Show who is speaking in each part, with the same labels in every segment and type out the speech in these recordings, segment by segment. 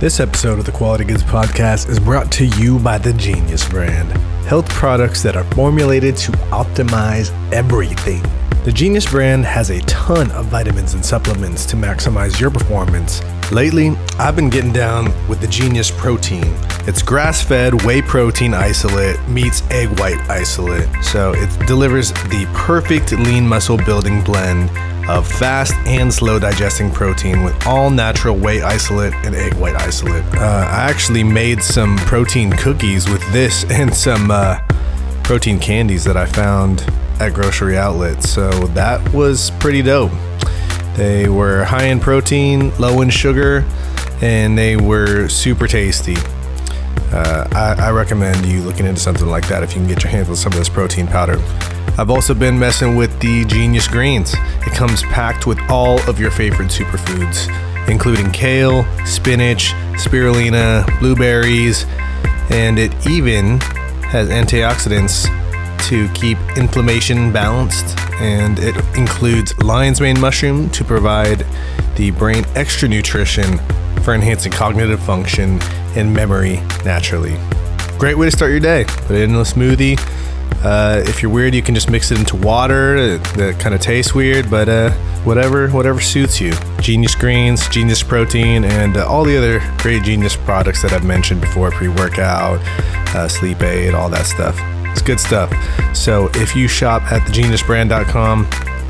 Speaker 1: This episode of the Quality Goods Podcast is brought to you by the Genius brand. Health products that are formulated to optimize everything. The Genius brand has a ton of vitamins and supplements to maximize your performance. Lately, I've been getting down with the Genius protein. It's grass fed whey protein isolate meets egg white isolate. So it delivers the perfect lean muscle building blend of fast and slow digesting protein with all natural whey isolate and egg white isolate. Uh, I actually made some protein cookies with this and some uh, protein candies that I found at grocery outlets. So that was pretty dope. They were high in protein, low in sugar, and they were super tasty. Uh, I, I, recommend you looking into something like that if you can get your hands on some of this protein powder. I've also been messing with the Genius Greens. It comes packed with all of your favorite superfoods, including kale, spinach, spirulina, blueberries, and it even has antioxidants to keep inflammation balanced. And it includes lion's mane mushroom to provide the brain extra nutrition for enhancing cognitive function and memory naturally. Great way to start your day. Put it in a smoothie. Uh, if you're weird, you can just mix it into water. That kind of tastes weird, but uh, whatever, whatever suits you. Genius Greens, Genius Protein, and uh, all the other great Genius products that I've mentioned before: pre-workout, uh, sleep aid, all that stuff. It's good stuff. So if you shop at thegeniusbrand.com,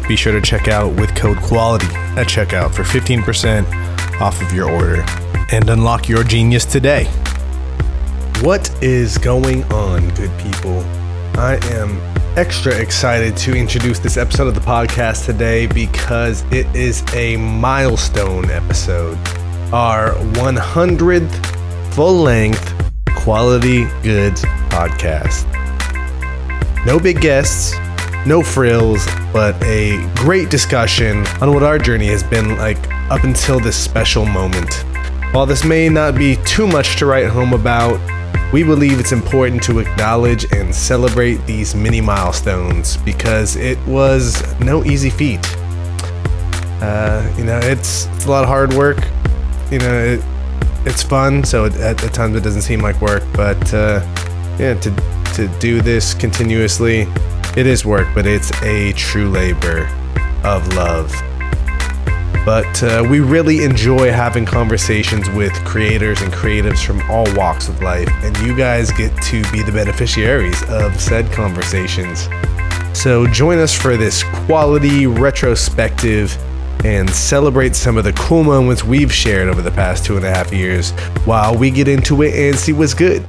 Speaker 1: be sure to check out with code QUALITY at checkout for 15% off of your order and unlock your genius today. What is going on, good people? I am extra excited to introduce this episode of the podcast today because it is a milestone episode. Our 100th full length Quality Goods podcast. No big guests, no frills, but a great discussion on what our journey has been like up until this special moment. While this may not be too much to write home about, we believe it's important to acknowledge and celebrate these mini milestones because it was no easy feat. Uh, you know, it's it's a lot of hard work. You know, it, it's fun, so at, at times it doesn't seem like work, but uh, yeah, to to do this continuously, it is work, but it's a true labor of love. But uh, we really enjoy having conversations with creators and creatives from all walks of life, and you guys get to be the beneficiaries of said conversations. So join us for this quality retrospective and celebrate some of the cool moments we've shared over the past two and a half years while we get into it and see what's good.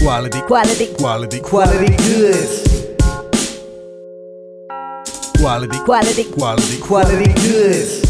Speaker 1: Quality, quality, quality, quality goods. Quality, quality, quality, quality goods.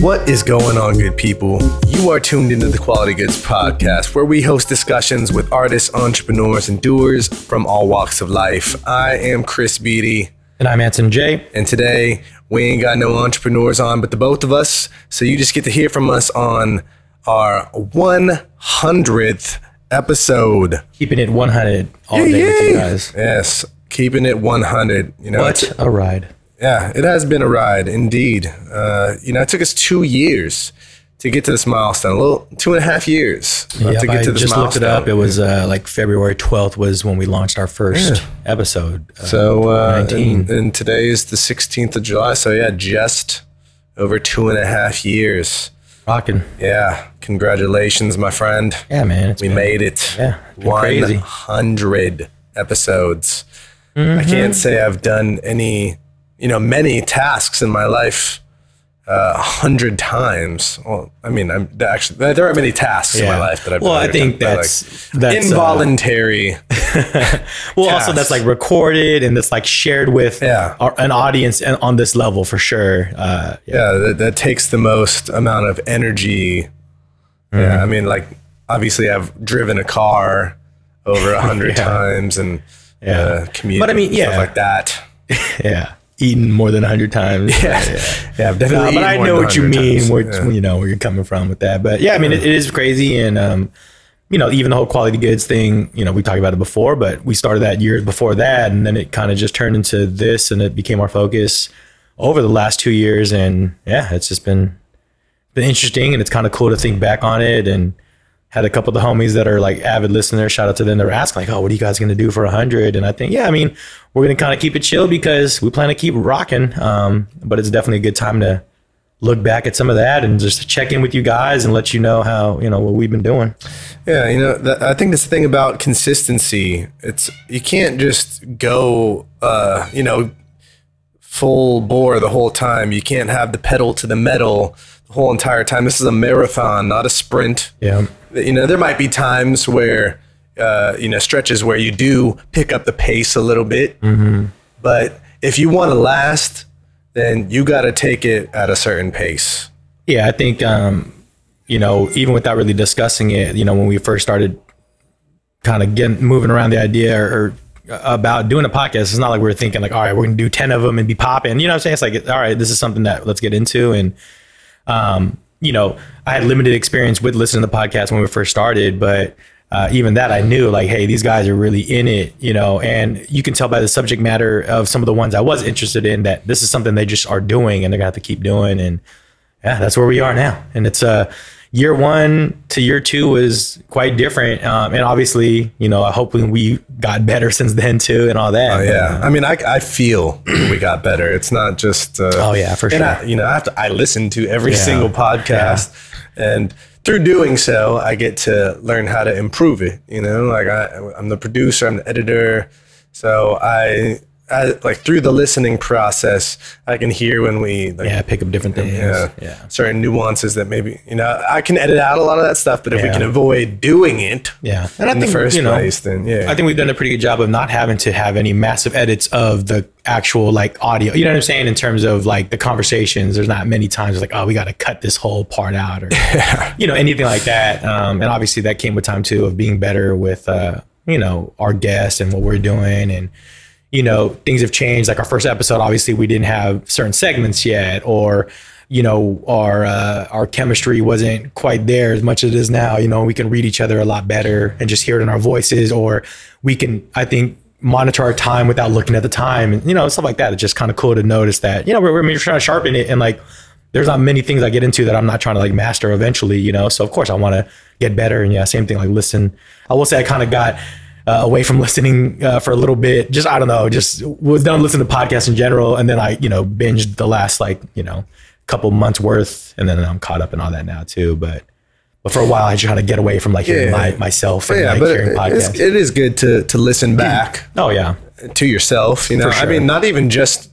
Speaker 1: What is going on, good people? You are tuned into the Quality Goods Podcast, where we host discussions with artists, entrepreneurs, and doers from all walks of life. I am Chris Beatty.
Speaker 2: And I'm Anson J.
Speaker 1: And today, we ain't got no entrepreneurs on but the both of us. So you just get to hear from us on our 100th episode.
Speaker 2: Keeping it 100 all day with you guys.
Speaker 1: Yes, keeping it 100. You know,
Speaker 2: what a ride.
Speaker 1: Yeah, it has been a ride indeed. Uh, you know, it took us two years to get to this milestone. A little two and a half years
Speaker 2: uh, to get I to this just milestone. looked it up. It was uh, like February 12th was when we launched our first yeah. episode.
Speaker 1: Uh, so uh, 19. And, and today is the 16th of July. So yeah, just over two and a half years.
Speaker 2: Rocking.
Speaker 1: Yeah. Congratulations, my friend.
Speaker 2: Yeah, man.
Speaker 1: we been, made it.
Speaker 2: Yeah.
Speaker 1: 100 crazy. episodes. Mm-hmm. I can't say I've done any you know, many tasks in my life uh, a hundred times. Well, I mean, I'm actually there aren't many tasks yeah. in my life that I've. Done.
Speaker 2: Well, I think that's
Speaker 1: like that's uh, involuntary. Uh,
Speaker 2: well, tasks. also that's like recorded and that's like shared with
Speaker 1: yeah.
Speaker 2: our, an audience and on this level for sure.
Speaker 1: Uh, yeah, yeah that, that, takes the most amount of energy. Mm-hmm. Yeah, I mean, like obviously I've driven a car over a hundred times and
Speaker 2: yeah,
Speaker 1: uh, commute,
Speaker 2: but I mean, yeah,
Speaker 1: like that.
Speaker 2: yeah eaten more than hundred times.
Speaker 1: Yeah,
Speaker 2: yeah,
Speaker 1: yeah, definitely.
Speaker 2: but I know what you mean.
Speaker 1: times.
Speaker 2: Where
Speaker 1: Yeah.
Speaker 2: you know where you're coming from with that. But yeah, I mean, it, it is crazy, and um, you know, even the whole quality goods thing. You know, we talked about it before, but we started that years before that, and then it kind of just turned into this, and it became our focus over the last two years. And yeah, it's just been been interesting, and it's kind of cool to think back on it and had a couple of the homies that are like avid listeners. Shout out to them. They were asking like, "Oh, what are you guys going to do for a hundred? And I think, yeah, I mean, we're going to kind of keep it chill because we plan to keep rocking. Um, but it's definitely a good time to look back at some of that and just check in with you guys and let you know how you know what we've been doing.
Speaker 1: Yeah, you know, that, I think this thing about consistency. It's you can't just go, uh, you know, full bore the whole time. You can't have the pedal to the metal the whole entire time. This is a marathon, not a sprint.
Speaker 2: Yeah,
Speaker 1: You know, there might be times where, uh, you know, stretches where you do pick up the pace a little bit. But if you want to last, then you got to take it at a certain pace.
Speaker 2: yeah. I think um, you know, even without really discussing it, you know, when we first started kind of getting moving around the idea or, or about doing a podcast, it's not like we were thinking like, all right, we're gonna do ten of them and be popping. You know what I'm saying? It's like, all right, this is something that let's get into. And um, you know, I had limited experience with listening to the podcast when we first started, but uh, even that I knew like, hey, these guys are really in it, you know, and you can tell by the subject matter of some of the ones I was interested in that this is something they just are doing and they're gonna have to keep doing. And yeah, that's where we are now. And it's uh year one to year two was quite different. Um, and obviously, you know, hoping we got better since then too and all that.
Speaker 1: Oh yeah, I mean, I, I feel we got better. It's not just. Uh,
Speaker 2: Oh, yeah, for sure.
Speaker 1: I, you know, I have to. I listen to every
Speaker 2: Yeah.
Speaker 1: single podcast, and through doing so, I get to learn how to improve it. You know, like I, I'm the producer, I'm the editor, so I, I like through the listening process, I can hear when we like,
Speaker 2: Yeah, pick up different things.
Speaker 1: yeah,
Speaker 2: yeah.
Speaker 1: certain nuances that maybe you know I can edit out a lot of that stuff, but if we can avoid doing it
Speaker 2: Yeah.
Speaker 1: and in the first place, then yeah,
Speaker 2: I think we've done a pretty good job of not having to have any massive edits of the actual like audio. You know what I'm saying? In terms of like the conversations, there's not many times like, oh, we got to cut this whole part out or, you know, anything like that. Um, and obviously that came with time too of being better with, uh, you know, our guests and what we're doing and, you know, things have changed. Like our first episode, obviously we didn't have certain segments yet, or you know, our uh, our chemistry wasn't quite there as much as it is now. You know, we can read each other a lot better and just hear it in our voices, or we can, I think, monitor our time without looking at the time, and you know, stuff like that. It's just kind of cool to notice that. You know, we're, we're trying to sharpen it, and like, there's not many things I get into that I'm not trying to like master eventually. You know, so of course I want to get better, and yeah, same thing. Like, listen, I will say I kind of got uh, away from listening uh, for a little bit. Just I don't know, just was done listening to podcasts in general, and then I you know binged the last like you know couple months worth, and then I'm caught up in all that now too. But but for a while I just to get away from like hearing
Speaker 1: Yeah.
Speaker 2: my, myself and
Speaker 1: yeah,
Speaker 2: like
Speaker 1: but
Speaker 2: hearing
Speaker 1: it's,
Speaker 2: podcasts.
Speaker 1: it is good to to listen back.
Speaker 2: oh yeah,
Speaker 1: to yourself. You know,
Speaker 2: For
Speaker 1: I mean, not even just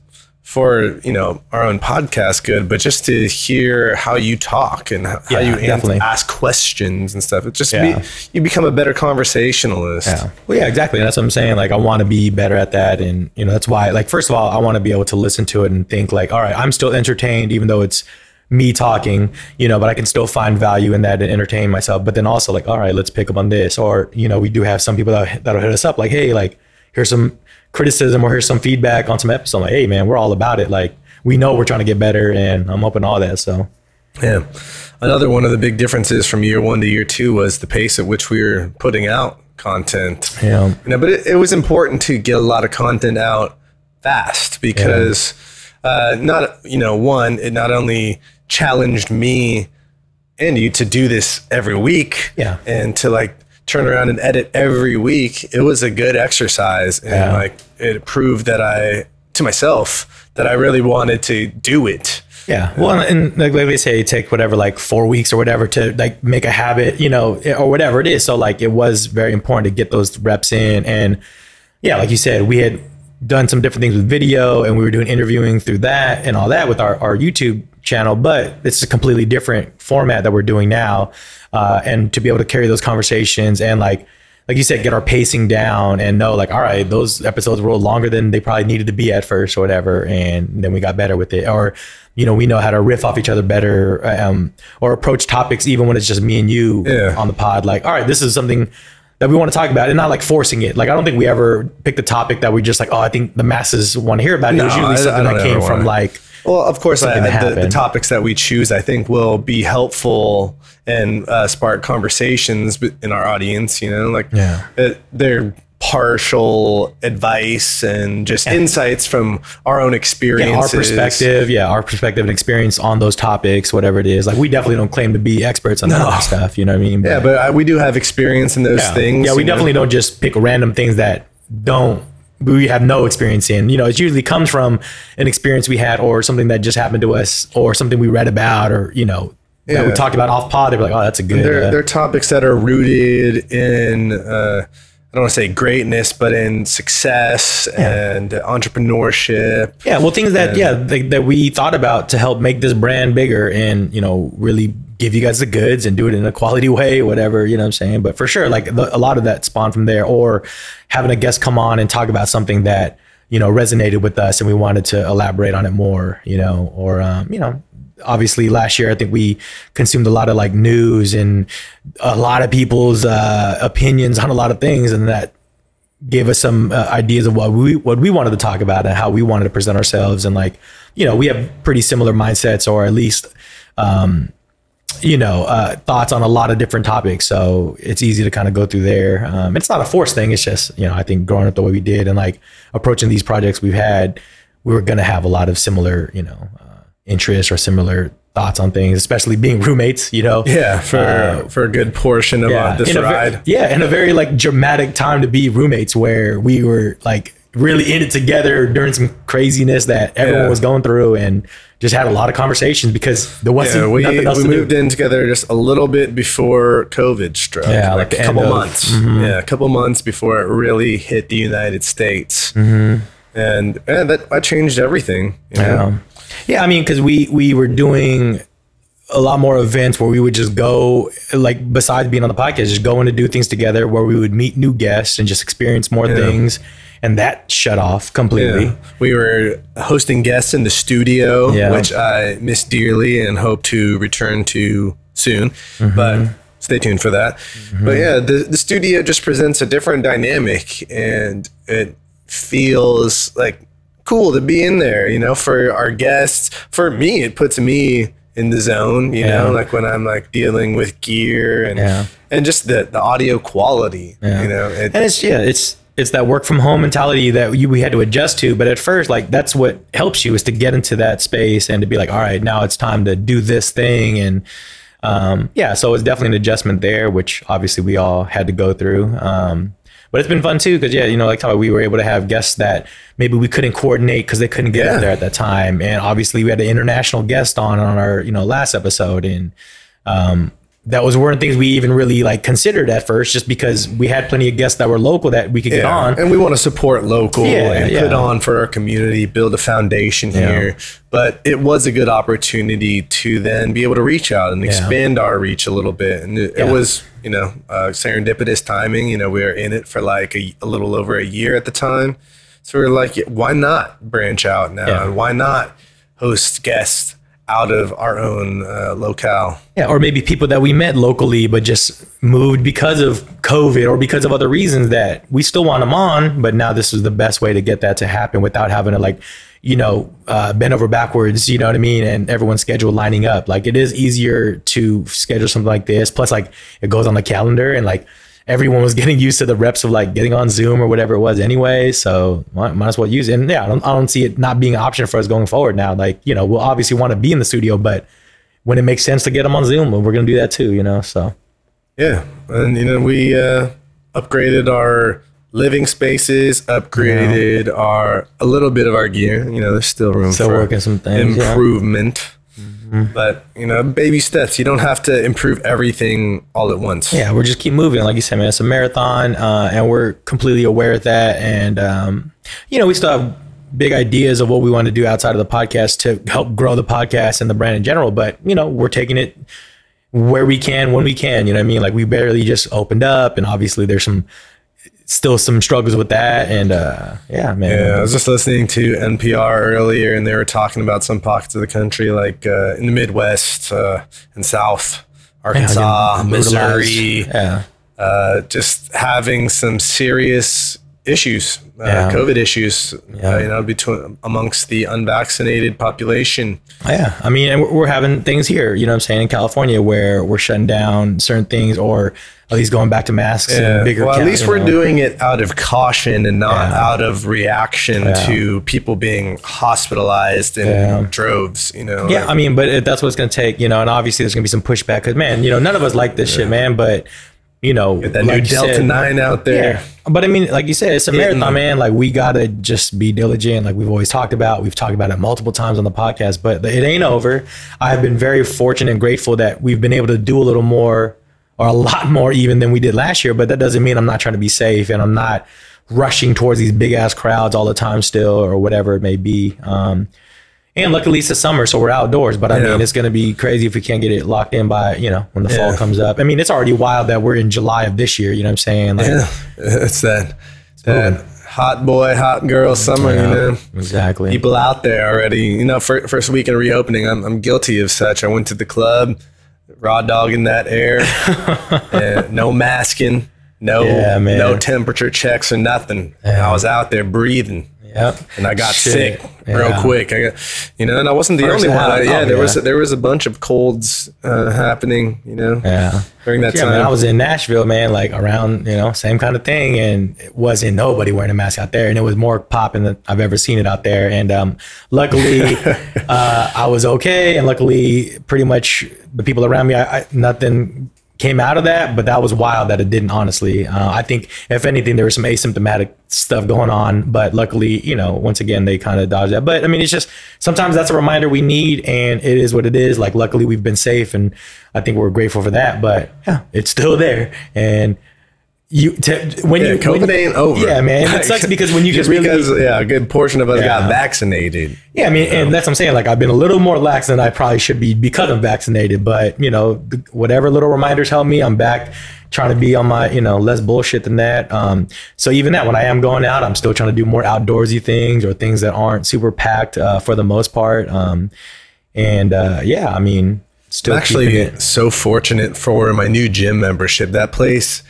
Speaker 1: for you know our own podcast, good, but just to hear how you talk and how,
Speaker 2: Yeah,
Speaker 1: you ask questions and stuff. It just
Speaker 2: Yeah.
Speaker 1: be, you become a better conversationalist.
Speaker 2: Yeah. Well, yeah, exactly. That's what I'm saying. Like, I want to be better at that. And, you know, that's why, like, first of all, I want to be able to listen to it and think, like, all right, I'm still entertained, even though it's me talking, you know, but I can still find value in that and entertain myself. But then also, like, all right, let's pick up on this. Or, you know, we do have some people that, that'll hit us up, like, hey, like, here's some criticism or hear some feedback on some episode. I'm like, hey, man, we're all about it. Like, we know we're trying to get better and I'm open to all that. So,
Speaker 1: Yeah. Another one of the big differences from year one to year two was the pace at which we were putting out content.
Speaker 2: yeah.
Speaker 1: You know, but it, it was important to get a lot of content out fast because uh, not you know one it not only challenged me and you to do this every week
Speaker 2: Yeah.
Speaker 1: and to like turn around and edit every week it was a good exercise and
Speaker 2: Yeah.
Speaker 1: like it proved that I to myself that I really wanted to do it
Speaker 2: Yeah. Well, and like, like they say, take whatever, like four weeks or whatever to like make a habit, you know, eh, or whatever it is. So like it was very important to get those reps in. And yeah, like you said, we had done some different things with video and we were doing interviewing through that and all that with our, our YouTube channel, but it's a completely different format that we're doing now. Uh, and to be able to carry those conversations and like, like you said, get our pacing down and know like, all right, those episodes were longer than they probably needed to be at first or whatever. And then we got better with it. Or, you know, we know how to riff off each other better um, or approach topics even when it's just me and you
Speaker 1: Yeah.
Speaker 2: on the pod. Like, all right, this is something that we want to talk about and not like forcing it. Like I don't think we ever picked a topic that we just like, oh, I think the masses want to hear about it. it was
Speaker 1: No,
Speaker 2: usually
Speaker 1: I- I
Speaker 2: something that came from like
Speaker 1: Well, of course, I, the, the topics that we choose, I think, will be helpful and uh, spark conversations in our audience. You know, like
Speaker 2: Yeah.
Speaker 1: it, they're partial advice and just insights from our own
Speaker 2: yeah,
Speaker 1: experiences.
Speaker 2: our perspective, yeah, our perspective and experience on those topics, whatever it is. Like we definitely don't claim to be experts on that
Speaker 1: No.
Speaker 2: other stuff. You know what I mean?
Speaker 1: Yeah, but I, we do have experience in those
Speaker 2: yeah.
Speaker 1: things.
Speaker 2: Yeah, we
Speaker 1: you know?
Speaker 2: definitely don't just pick random things that don't we have no experience in. You know, it usually comes from an experience we had or something that just happened to us or something we read about or, you know, that we talked about off pod. They're like, oh, that's a good.
Speaker 1: They're,
Speaker 2: uh,
Speaker 1: they're topics that are rooted in, uh, I don't want to say greatness, but in success and entrepreneurship.
Speaker 2: yeah, well, things that, yeah, that we thought about to help make this brand bigger and, you know, really give you guys the goods and do it in a quality way, whatever, you know what I'm saying? But for sure, like the, a lot of that spawned from there or having a guest come on and talk about something that, you know, resonated with us and we wanted to elaborate on it more, you know, or, um, you know, obviously last year I think we consumed a lot of like news and a lot of people's uh, opinions on a lot of things and that gave us some uh, ideas of what we what we wanted to talk about and how we wanted to present ourselves. And like you know we have pretty similar mindsets or at least um you know uh thoughts on a lot of different topics. So it's easy to kind of go through there. Um it's not a forced thing. It's just you know i think growing up the way we did and like approaching these projects we've had we were going to have a lot of similar you know interests or similar thoughts on things especially being roommates you know
Speaker 1: Yeah, for
Speaker 2: Uh,
Speaker 1: for a good portion of uh, this
Speaker 2: in a
Speaker 1: ride.
Speaker 2: yeah, in a very like dramatic time to be roommates where we were like really in it together during some craziness that everyone
Speaker 1: Yeah.
Speaker 2: was going through and just had a lot of conversations because there wasn't
Speaker 1: Yeah, we,
Speaker 2: nothing else
Speaker 1: we moved
Speaker 2: do.
Speaker 1: in together just a little bit before COVID struck.
Speaker 2: Yeah, like
Speaker 1: like, a couple
Speaker 2: of-
Speaker 1: months.
Speaker 2: Mm-hmm.
Speaker 1: Yeah, a couple months before it really hit the United States.
Speaker 2: Mm-hmm.
Speaker 1: And, and that, that changed everything. You know?
Speaker 2: Yeah. Yeah, I mean, because we we were doing a lot more events where we would just go, like besides being on the podcast, just going to do things together where we would meet new guests and just experience more things, and that shut off completely.
Speaker 1: Yeah. We were hosting guests in the studio,
Speaker 2: Yeah.
Speaker 1: which I miss dearly and hope to return to soon.
Speaker 2: Mm-hmm.
Speaker 1: But stay tuned for that. But yeah, the, the studio just presents a different dynamic and it feels like cool to be in there, you know, for our guests. For me, it puts me in the zone, you
Speaker 2: Yeah.
Speaker 1: know, like when I'm like dealing with gear and
Speaker 2: Yeah.
Speaker 1: and just the, the audio quality,
Speaker 2: Yeah.
Speaker 1: you know. It,
Speaker 2: and it's yeah it's it's that work from home mentality that you we had to adjust to but at first like that's what helps you is to get into that space and to be like all right now it's time to do this thing and um yeah so it's definitely an adjustment there which obviously we all had to go through um but it's been fun too because yeah you know like how we were able to have guests that maybe we couldn't coordinate because they couldn't get
Speaker 1: Yeah.
Speaker 2: up there at that time and obviously we had an international guest on on our you know last episode and um, that was one of the things we even really like considered at first, just because we had plenty of guests that were local that we could get on.
Speaker 1: and we want to support local
Speaker 2: Yeah,
Speaker 1: and
Speaker 2: yeah.
Speaker 1: put on for our community, build a foundation
Speaker 2: Yeah.
Speaker 1: here. But it was a good opportunity to then be able to reach out and expand our reach a little bit. And it,
Speaker 2: Yeah.
Speaker 1: it was, you know, uh, serendipitous timing. You know, we were in it for like a, a little over a year at the time. So we were like, why not branch out now?
Speaker 2: Yeah.
Speaker 1: And why not host guests out of our own uh, locale?
Speaker 2: Yeah, or maybe people that we met locally, but just moved because of COVID or because of other reasons that we still want them on. But now this is the best way to get that to happen without having to like, you know, uh, bend over backwards. You know what I mean? And everyone's schedule lining up. Like it is easier to schedule something like this. Plus, like it goes on the calendar and like everyone was getting used to the reps of like getting on Zoom or whatever it was anyway. So might, might as well use it. And yeah, I don't, I don't see it not being an option for us going forward now. Like, you know, we'll obviously want to be in the studio, but when it makes sense to get them on Zoom, we're going to do that too, you know? So
Speaker 1: Yeah, and you know we uh, upgraded our living spaces, upgraded our a little bit of our gear. You know, there's still room
Speaker 2: Still
Speaker 1: for
Speaker 2: working some things, yeah.
Speaker 1: Improvement. But you know, baby steps. You don't have to improve everything all at once.
Speaker 2: yeah, we're just keep moving. Like you said, man, it's a marathon, uh, and we're completely aware of that. And um, you know, we still have big ideas of what we want to do outside of the podcast to help grow the podcast and the brand in general. But you know, we're taking it where we can when we can. You know what I mean? Like we barely just opened up, and obviously there's some still some struggles with that. And uh, yeah, man.
Speaker 1: Yeah, I was just listening to NPR earlier, and they were talking about some pockets of the country, like uh, in the Midwest uh, and South, Arkansas,
Speaker 2: Yeah,
Speaker 1: Missouri,
Speaker 2: Yeah.
Speaker 1: uh, just having some serious issues, uh,
Speaker 2: Yeah.
Speaker 1: COVID issues,
Speaker 2: Yeah.
Speaker 1: uh, you know, between amongst the unvaccinated population.
Speaker 2: Yeah, I mean, and we're, having things here, you know what I'm saying, in California where we're shutting down certain things or at least going back to masks and bigger
Speaker 1: well, at least we're
Speaker 2: know.
Speaker 1: doing it out of caution and not
Speaker 2: Yeah.
Speaker 1: out of reaction
Speaker 2: Yeah.
Speaker 1: to people being hospitalized in
Speaker 2: Yeah.
Speaker 1: droves. You know,
Speaker 2: Yeah,
Speaker 1: like-
Speaker 2: I mean, but that's what it's going to take, you know, and obviously there's going to be some pushback because, man, you know, none of us like this shit, man, but, you know,
Speaker 1: that
Speaker 2: like
Speaker 1: new Delta
Speaker 2: said-
Speaker 1: Nine out there.
Speaker 2: Yeah. But I mean, like you said, it's a marathon, man. Like we gotta just be diligent. Like we've always talked about. We've talked about it multiple times on the podcast, but it ain't over. I've been very fortunate and grateful that we've been able to do a little more or a lot more even than we did last year. But that doesn't mean I'm not trying to be safe and I'm not rushing towards these big ass crowds all the time still or whatever it may be. Um, and luckily it's the summer, so we're outdoors. But I
Speaker 1: Yeah.
Speaker 2: mean, it's going to be crazy if we can't get it locked in by you know when the fall comes up. I mean, it's already wild that we're in July of this year. You know what I'm saying? Like,
Speaker 1: Yeah, it's that that hot boy, hot girl summer. You know,
Speaker 2: exactly.
Speaker 1: people out there already. You know, fir- first week in reopening, I'm I'm guilty of such. I went to the club, raw dog in that air, no masking. No,
Speaker 2: Yeah,
Speaker 1: no temperature checks or nothing. I was out there breathing.
Speaker 2: Yep.
Speaker 1: and I got
Speaker 2: Shit.
Speaker 1: sick real quick. I got, you know, and I wasn't the
Speaker 2: First
Speaker 1: only one. I- yeah,
Speaker 2: oh,
Speaker 1: there was
Speaker 2: yeah.
Speaker 1: there was a bunch of colds uh, happening. You know,
Speaker 2: Yeah.
Speaker 1: during that
Speaker 2: Yeah,
Speaker 1: time.
Speaker 2: man, I was in Nashville, man, like around, you know, same kind of thing. And it wasn't nobody wearing a mask out there. And it was more popping than I've ever seen it out there. And um, luckily, uh, I was okay. And luckily, pretty much the people around me, I, I, nothing came out of that. But that was wild that it didn't, honestly. Uh, I think, if anything, there was some asymptomatic stuff going on. But luckily, you know, once again, they kind of dodged that. But I mean, it's just sometimes that's a reminder we need. And it is what it is. Like, luckily, we've been safe. And I think we're grateful for that. But yeah, it's still there. And you to, when
Speaker 1: yeah,
Speaker 2: you
Speaker 1: COVID
Speaker 2: when,
Speaker 1: ain't over.
Speaker 2: Yeah, man. It sucks because when you
Speaker 1: just
Speaker 2: get really
Speaker 1: because yeah, a good portion of us
Speaker 2: Yeah.
Speaker 1: got vaccinated.
Speaker 2: yeah, I mean, and that's what I'm saying. Like, I've been a little more lax than I probably should be because I'm vaccinated. But you know, whatever little reminders help me, I'm back trying to be on my, you know, less bullshit than that. Um, so even that, when I am going out, I'm still trying to do more outdoorsy things or things that aren't super packed uh, for the most part. Um, and uh, yeah, I mean, still
Speaker 1: I'm actually so fortunate for my new gym membership. That place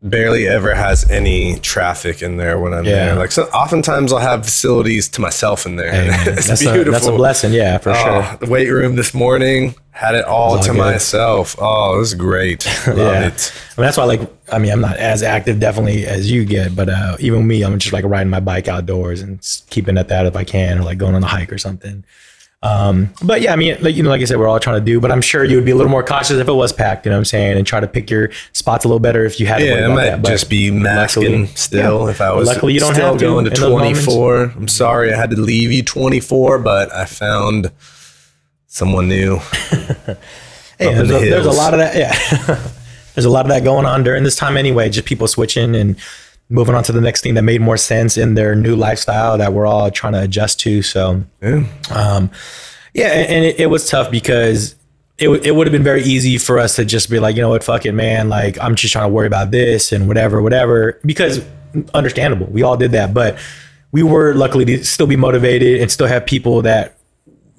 Speaker 1: barely ever has any traffic in there when I'm
Speaker 2: Yeah.
Speaker 1: there. Like so oftentimes I'll have facilities to myself in there.
Speaker 2: Hey,
Speaker 1: it's
Speaker 2: that's,
Speaker 1: beautiful.
Speaker 2: a, that's a blessing. Yeah, for
Speaker 1: Oh,
Speaker 2: sure.
Speaker 1: the weight room this morning had it all
Speaker 2: all
Speaker 1: to
Speaker 2: good.
Speaker 1: myself. Oh, it was great. Love
Speaker 2: yeah.
Speaker 1: it.
Speaker 2: I mean, that's why, like, I mean, I'm not as active definitely as you get, but uh, even me, I'm just like riding my bike outdoors and keeping at that if I can, or like going on a hike or something. Um, but yeah, I mean, like, you know, like I said, we're all trying to do, but I'm sure you would be a little more cautious if it was packed, you know what I'm saying? And try to pick your spots a little better if you had to
Speaker 1: Yeah, I might
Speaker 2: that.
Speaker 1: Just be masking
Speaker 2: luckily-
Speaker 1: still
Speaker 2: yeah.
Speaker 1: if I was
Speaker 2: Luckily, you don't
Speaker 1: still
Speaker 2: have to
Speaker 1: going to
Speaker 2: in those moments.
Speaker 1: 24. I'm sorry I had to leave you 24, but I found someone new.
Speaker 2: Hey, there's,
Speaker 1: the
Speaker 2: a, there's a lot of that. Yeah, there's a lot of that going on during this time anyway. Just people switching and moving on to the next thing that made more sense in their new lifestyle that we're all trying to adjust to. So,
Speaker 1: Yeah.
Speaker 2: um, yeah, and it, it was tough because it, w- it would have been very easy for us to just be like, you know what, fuck it, man. Like, I'm just trying to worry about this and whatever, whatever. Because understandable, we all did that, but we were luckily to still be motivated and still have people that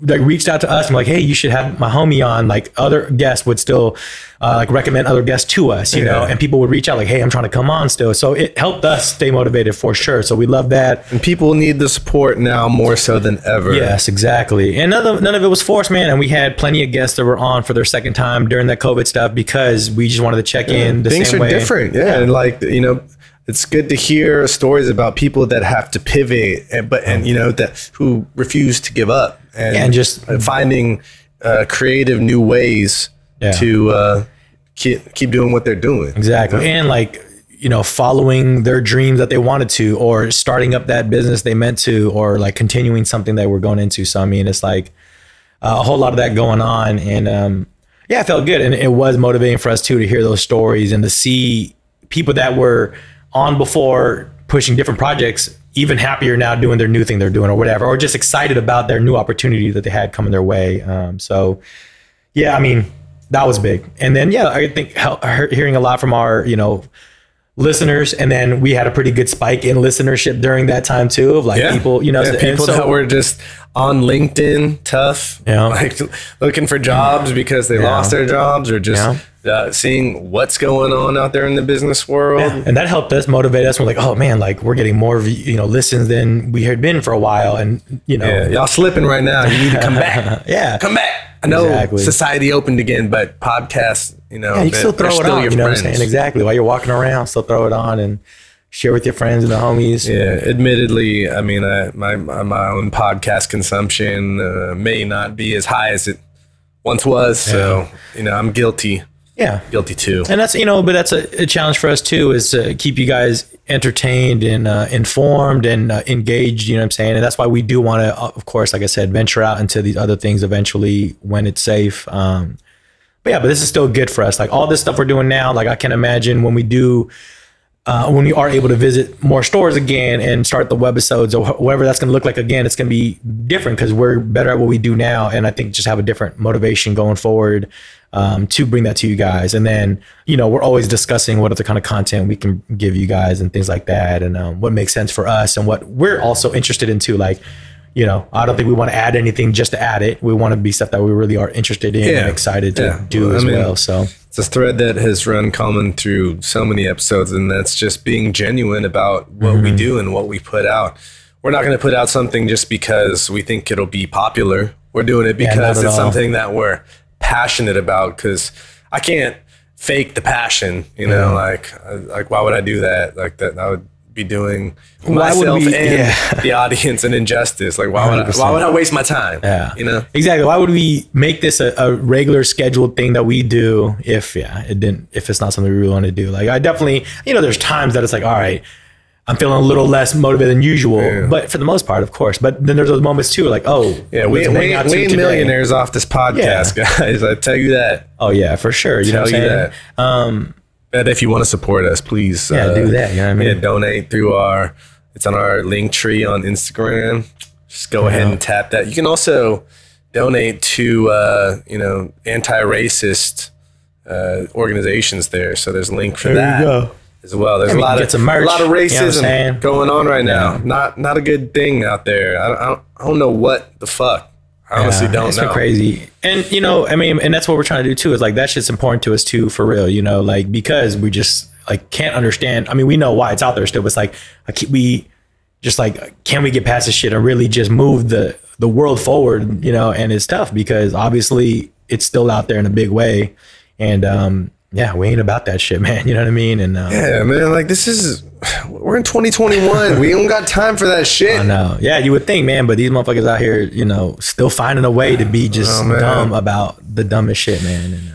Speaker 2: that reached out to us and like, hey, you should have my homie on. Like other guests would still uh, like recommend other guests to us, you know, and people would reach out like, hey, I'm trying to come on still. So it helped us stay motivated for sure. So we love that.
Speaker 1: And people need the support now more so than ever.
Speaker 2: Yes, exactly. And none of, none of it was forced, man. And we had plenty of guests that were on for their second time during that COVID stuff because we just wanted to check in the
Speaker 1: Things are
Speaker 2: way.
Speaker 1: different. Yeah. And like, you know, it's good to hear stories about people that have to pivot and but and you know that who refuse to give up and,
Speaker 2: And just-
Speaker 1: finding uh, creative new ways
Speaker 2: Yeah.
Speaker 1: to uh, keep keep doing what they're doing.
Speaker 2: Exactly. And like, you know, following their dreams that they wanted to, or starting up that business they meant to, or like continuing something that we're going into. So, I mean, it's like uh, a whole lot of that going on. And um, yeah, it felt good. And it was motivating for us too to hear those stories and to see people that were on before pushing different projects even happier now doing their new thing they're doing or whatever, or just excited about their new opportunity that they had coming their way. Um, so, yeah, I mean, that was big. And then, yeah, I think hearing a lot from our, you know, listeners and then we had a pretty good spike in listenership during that time too of like people you know
Speaker 1: Yeah, people
Speaker 2: so-
Speaker 1: that were just on LinkedIn, tough,
Speaker 2: Yeah.
Speaker 1: like looking for jobs because they lost their jobs, or just uh, seeing what's going on out there in the business world.
Speaker 2: Yeah, and that helped us motivate us. We're like, oh man, like we're getting more, you know, listens than we had been for a while, and you know,
Speaker 1: Yeah, y'all slipping right now. You need to come back.
Speaker 2: yeah,
Speaker 1: come back. I know
Speaker 2: Exactly.
Speaker 1: society opened again, but podcasts, you know,
Speaker 2: yeah, you still throw it
Speaker 1: still
Speaker 2: on.
Speaker 1: your
Speaker 2: You know what I'm
Speaker 1: friends.
Speaker 2: saying? Exactly. While you're walking around, still throw it on and share with your friends and the homies.
Speaker 1: Yeah, admittedly, I mean, I, my my my own podcast consumption uh, may not be as high as it once was. So, you know, I'm guilty,
Speaker 2: yeah.
Speaker 1: guilty too.
Speaker 2: And that's you know, but that's a, a challenge for us too, is to keep you guys entertained and uh, informed and uh, engaged. You know what I'm saying? And that's why we do want to, of course, like I said, venture out into these other things eventually when it's safe. Um, but yeah, but this is still good for us. Like all this stuff we're doing now, like I can imagine when we do. Uh, when we are able to visit more stores again and start the webisodes or wh- whatever that's going to look like again, it's going to be different because we're better at what we do now, and I think just have a different motivation going forward um, to bring that to you guys. And then you know we're always discussing what other kind of content we can give you guys and things like that, and um, what makes sense for us and what we're also interested in too. Like you know, I don't think we want to add anything just to add it. We want to be stuff that we really are interested in
Speaker 1: Yeah.
Speaker 2: and excited to
Speaker 1: Yeah.
Speaker 2: do
Speaker 1: Well, I
Speaker 2: as
Speaker 1: mean,
Speaker 2: well. So
Speaker 1: It's a thread that has run common through so many episodes, and that's just being genuine about what
Speaker 2: Mm-hmm.
Speaker 1: we do and what we put out. We're not going to put out something just because we think it'll be popular. We're doing it because
Speaker 2: at
Speaker 1: it's
Speaker 2: all.
Speaker 1: something that we're passionate about. Because I can't fake the passion, you know. Like, uh, like why would I do that? Like that, I would be doing myself
Speaker 2: we-
Speaker 1: and
Speaker 2: yeah.
Speaker 1: the audience an injustice. Like, why would I,
Speaker 2: 100%.
Speaker 1: why would I waste my time?
Speaker 2: Yeah.
Speaker 1: you know.
Speaker 2: Exactly. Why would we make this a, a regular scheduled thing that we do if yeah, it didn't if it's not something we really want to do? Like I definitely you know, there's times that it's like, all right, I'm feeling a little less motivated than usual. But for the most part, of course. But then there's those moments too, like, oh
Speaker 1: Yeah, we, we, we ain't millionaires off this podcast, guys. I tell you that.
Speaker 2: Oh yeah, for sure. You know what I'm
Speaker 1: you
Speaker 2: saying?
Speaker 1: that.
Speaker 2: Um
Speaker 1: But if you want to support us, please
Speaker 2: Yeah, do that, you know what I mean?
Speaker 1: Yeah, donate through our. It's on our link tree on Instagram. Just go ahead and tap that. You can also donate to uh, you know anti-racist uh, organizations there. So there's a link for that
Speaker 2: go.
Speaker 1: As well. There's a lot of a lot of
Speaker 2: you know
Speaker 1: racism going on right now. Not not a good thing out there. I don't, I don't, I don't know what the fuck. I honestly
Speaker 2: Yeah,
Speaker 1: don't
Speaker 2: it's
Speaker 1: know.
Speaker 2: crazy. And you know, I mean, and that's what we're trying to do too. Is like that shit's important to us too, for real. You know, like because we just like can't understand. I mean, we know why it's out there still, but it's like I keep, we just like can we get past this shit and really just move the the world forward? You know, and it's tough because obviously it's still out there in a big way, and um, yeah, we ain't about that shit, man. You know what I mean? And um,
Speaker 1: Yeah, man. Like this is, we're in 2021. we don't got time for that shit.
Speaker 2: I know. Yeah, you would think, man, but these motherfuckers out here, you know, still finding a way to be just
Speaker 1: Oh,
Speaker 2: dumb about the dumbest shit, man. And,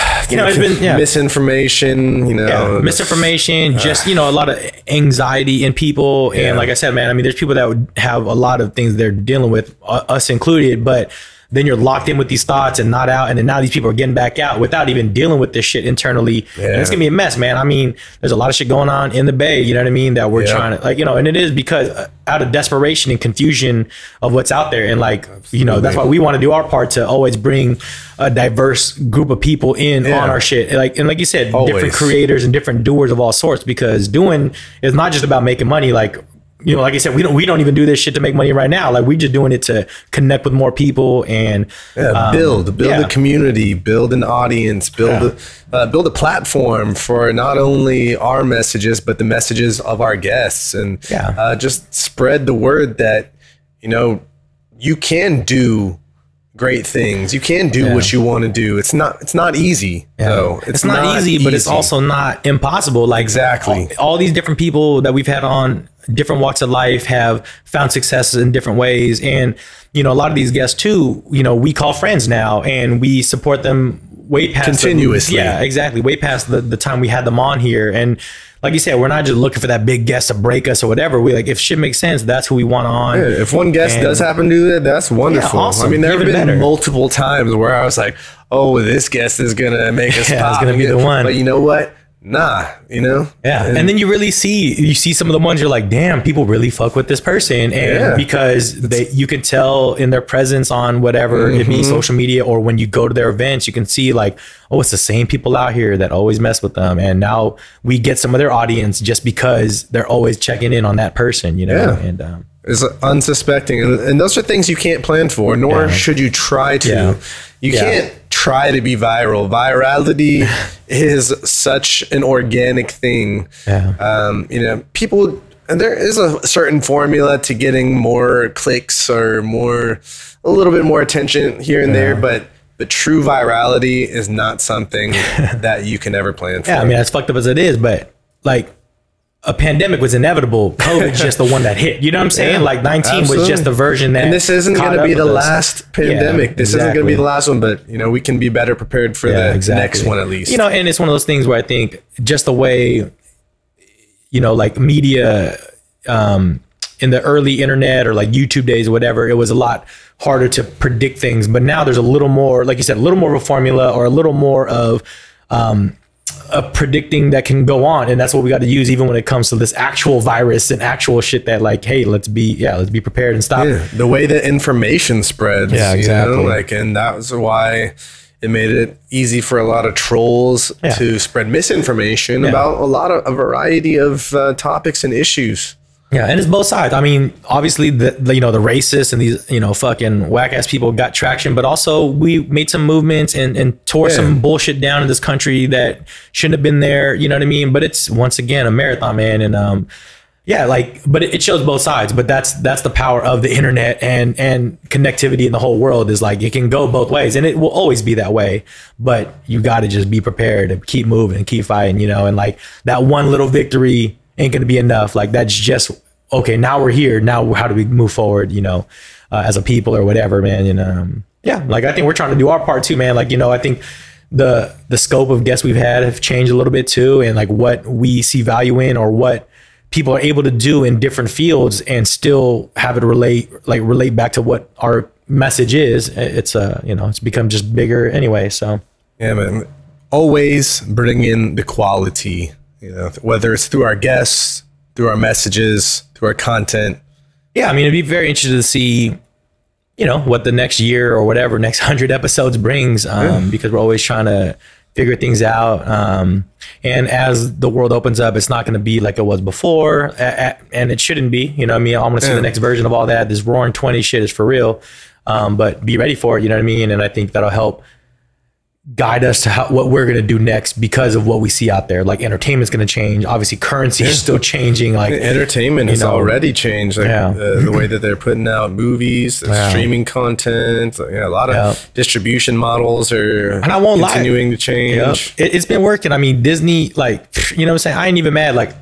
Speaker 2: uh, you know, it's been yeah,
Speaker 1: misinformation. You know,
Speaker 2: yeah, misinformation, just you know, a lot of anxiety in people,
Speaker 1: Yeah.
Speaker 2: and like I said, man, I mean, there's people that would have a lot of things they're dealing with, uh, us included, but. Then you're locked in with these thoughts and not out, and then now these people are getting back out without even dealing with this shit internally. And it's gonna be a mess, man. I mean, there's a lot of shit going on in the Bay. You know what I mean? That we're
Speaker 1: Yeah.
Speaker 2: trying to like, you know, and it is because uh, out of desperation and confusion of what's out there, and like, you know, that's why we want to do our part to always bring a diverse group of people in
Speaker 1: Yeah.
Speaker 2: on our shit. Like, and like you said, different creators and different doers of all sorts. Because doing is not just about making money. Like, you know, like I said, we don't we don't even do this shit to make money right now. Like, we're just doing it to connect with more people and
Speaker 1: Yeah,
Speaker 2: um,
Speaker 1: build, build
Speaker 2: yeah.
Speaker 1: a community, build an audience, build a uh, build a platform for not only our messages but the messages of our guests, and
Speaker 2: Yeah.
Speaker 1: uh, just spread the word that you know you can do great things. You can do what you want to do. It's not it's not easy. though.
Speaker 2: it's, not, easy, but it's also not impossible. Like
Speaker 1: Exactly.
Speaker 2: all, all these different people that we've had on different walks of life have found successes in different ways, and you know a lot of these guests too. You know we call friends now, and we support them way past the-
Speaker 1: Continuously.
Speaker 2: yeah, exactly, way past the the time we had them on here, and. Like you said, we're not just looking for that big guest to break us or whatever. We like if shit makes sense, that's who we want on.
Speaker 1: Yeah, if one guest
Speaker 2: And-
Speaker 1: does happen to do that, that's wonderful.
Speaker 2: awesome.
Speaker 1: I mean, there have been
Speaker 2: better.
Speaker 1: multiple times where I was like, "Oh, this guest is gonna make us
Speaker 2: Yeah, it's gonna be the one.
Speaker 1: But you know what? Nah, you know?
Speaker 2: Yeah. And, then you really see you see some of the ones you're like, damn, people really fuck with this person. And
Speaker 1: Yeah.
Speaker 2: because they you can tell in their presence on whatever it
Speaker 1: Mm-hmm.
Speaker 2: be social media or when you go to their events, you can see like, oh, it's the same people out here that always mess with them. And now we get some of their audience just because they're always checking in on that person, you know?
Speaker 1: Yeah.
Speaker 2: And um
Speaker 1: is unsuspecting and, and those are things you can't plan for nor
Speaker 2: Yeah.
Speaker 1: should you try to you can't try to be viral. Virality is such an organic thing.
Speaker 2: Yeah.
Speaker 1: um, you know people and there is a certain formula to getting more clicks or more a little bit more attention here and there but the true virality is not something that you can ever plan for
Speaker 2: Yeah, I mean, as fucked up as it is, but like a pandemic was inevitable. COVID's just the one that hit. You know what I'm saying?
Speaker 1: Yeah,
Speaker 2: like 19 was just the version that.
Speaker 1: and this isn't going to be the
Speaker 2: with us.
Speaker 1: last pandemic.
Speaker 2: Yeah,
Speaker 1: this isn't going to be the last one, but you know we can be better prepared for
Speaker 2: Yeah,
Speaker 1: the
Speaker 2: exactly.
Speaker 1: next one at least.
Speaker 2: You know, and it's one of those things where I think just the way, you know, like media um, in the early internet or like YouTube days or whatever, it was a lot harder to predict things. But now there's a little more, like you said, a little more of a formula or a little more of um, of predicting that can go on, and that's what we got to use even when it comes to this actual virus and actual shit. That like, hey, let's be yeah, let's be prepared and stop.
Speaker 1: Yeah, the way that information spreads.
Speaker 2: Yeah,
Speaker 1: you
Speaker 2: exactly.
Speaker 1: know, like, and that was why it made it easy for a lot of trolls
Speaker 2: Yeah.
Speaker 1: to spread misinformation about a lot of a variety of uh, topics and issues.
Speaker 2: Yeah, and it's both sides. I mean, obviously the, the you know the racists and these you know fucking whack ass people got traction, but also we made some movements and and tore
Speaker 1: Yeah.
Speaker 2: some bullshit down in this country that shouldn't have been there. You know what I mean? But it's once again a marathon, man, and um, yeah, like, but it, it shows both sides. But that's that's the power of the internet and and connectivity in the whole world is like it can go both ways, and it will always be that way. But you got to just be prepared and keep moving, keep fighting, you know, and like that one little victory ain't gonna be enough. Like that's just okay. Now we're here. Now how do we move forward? You know, uh, as a people or whatever, man. And um, yeah, like I think we're trying to do our part too, man. Like you know, I think the the scope of guests we've had have changed a little bit too, and like what we see value in or what people are able to do in different fields and still have it relate like relate back to what our message is. It's uh you know it's become just bigger anyway. So
Speaker 1: Yeah, man. Always bring in the quality, you know, whether it's through our guests, through our messages, through our content.
Speaker 2: yeah, I mean, it'd be very interesting to see, you know, what the next year or whatever next hundred episodes brings, um, because we're always trying to figure things out. Um, and as the world opens up, it's not going to be like it was before, a- a- and it shouldn't be. You know, what I mean, I want to see
Speaker 1: Yeah.
Speaker 2: the next version of all that. This roaring twenty shit is for real, um, but be ready for it. You know what I mean? And I think that'll help guide us to how, what we're going to do next because of what we see out there. Like entertainment's going to change. Obviously, currency is still changing. Like
Speaker 1: Entertainment has
Speaker 2: know,
Speaker 1: already changed, like
Speaker 2: Yeah.
Speaker 1: the, the way that they're putting out movies,
Speaker 2: Yeah.
Speaker 1: streaming content. like, yeah, a lot of
Speaker 2: Yeah.
Speaker 1: distribution models are
Speaker 2: And I won't lie.
Speaker 1: continuing to change.
Speaker 2: Yep. It, it's been working. I mean, Disney, like, you know what I'm saying? I ain't even mad. Like,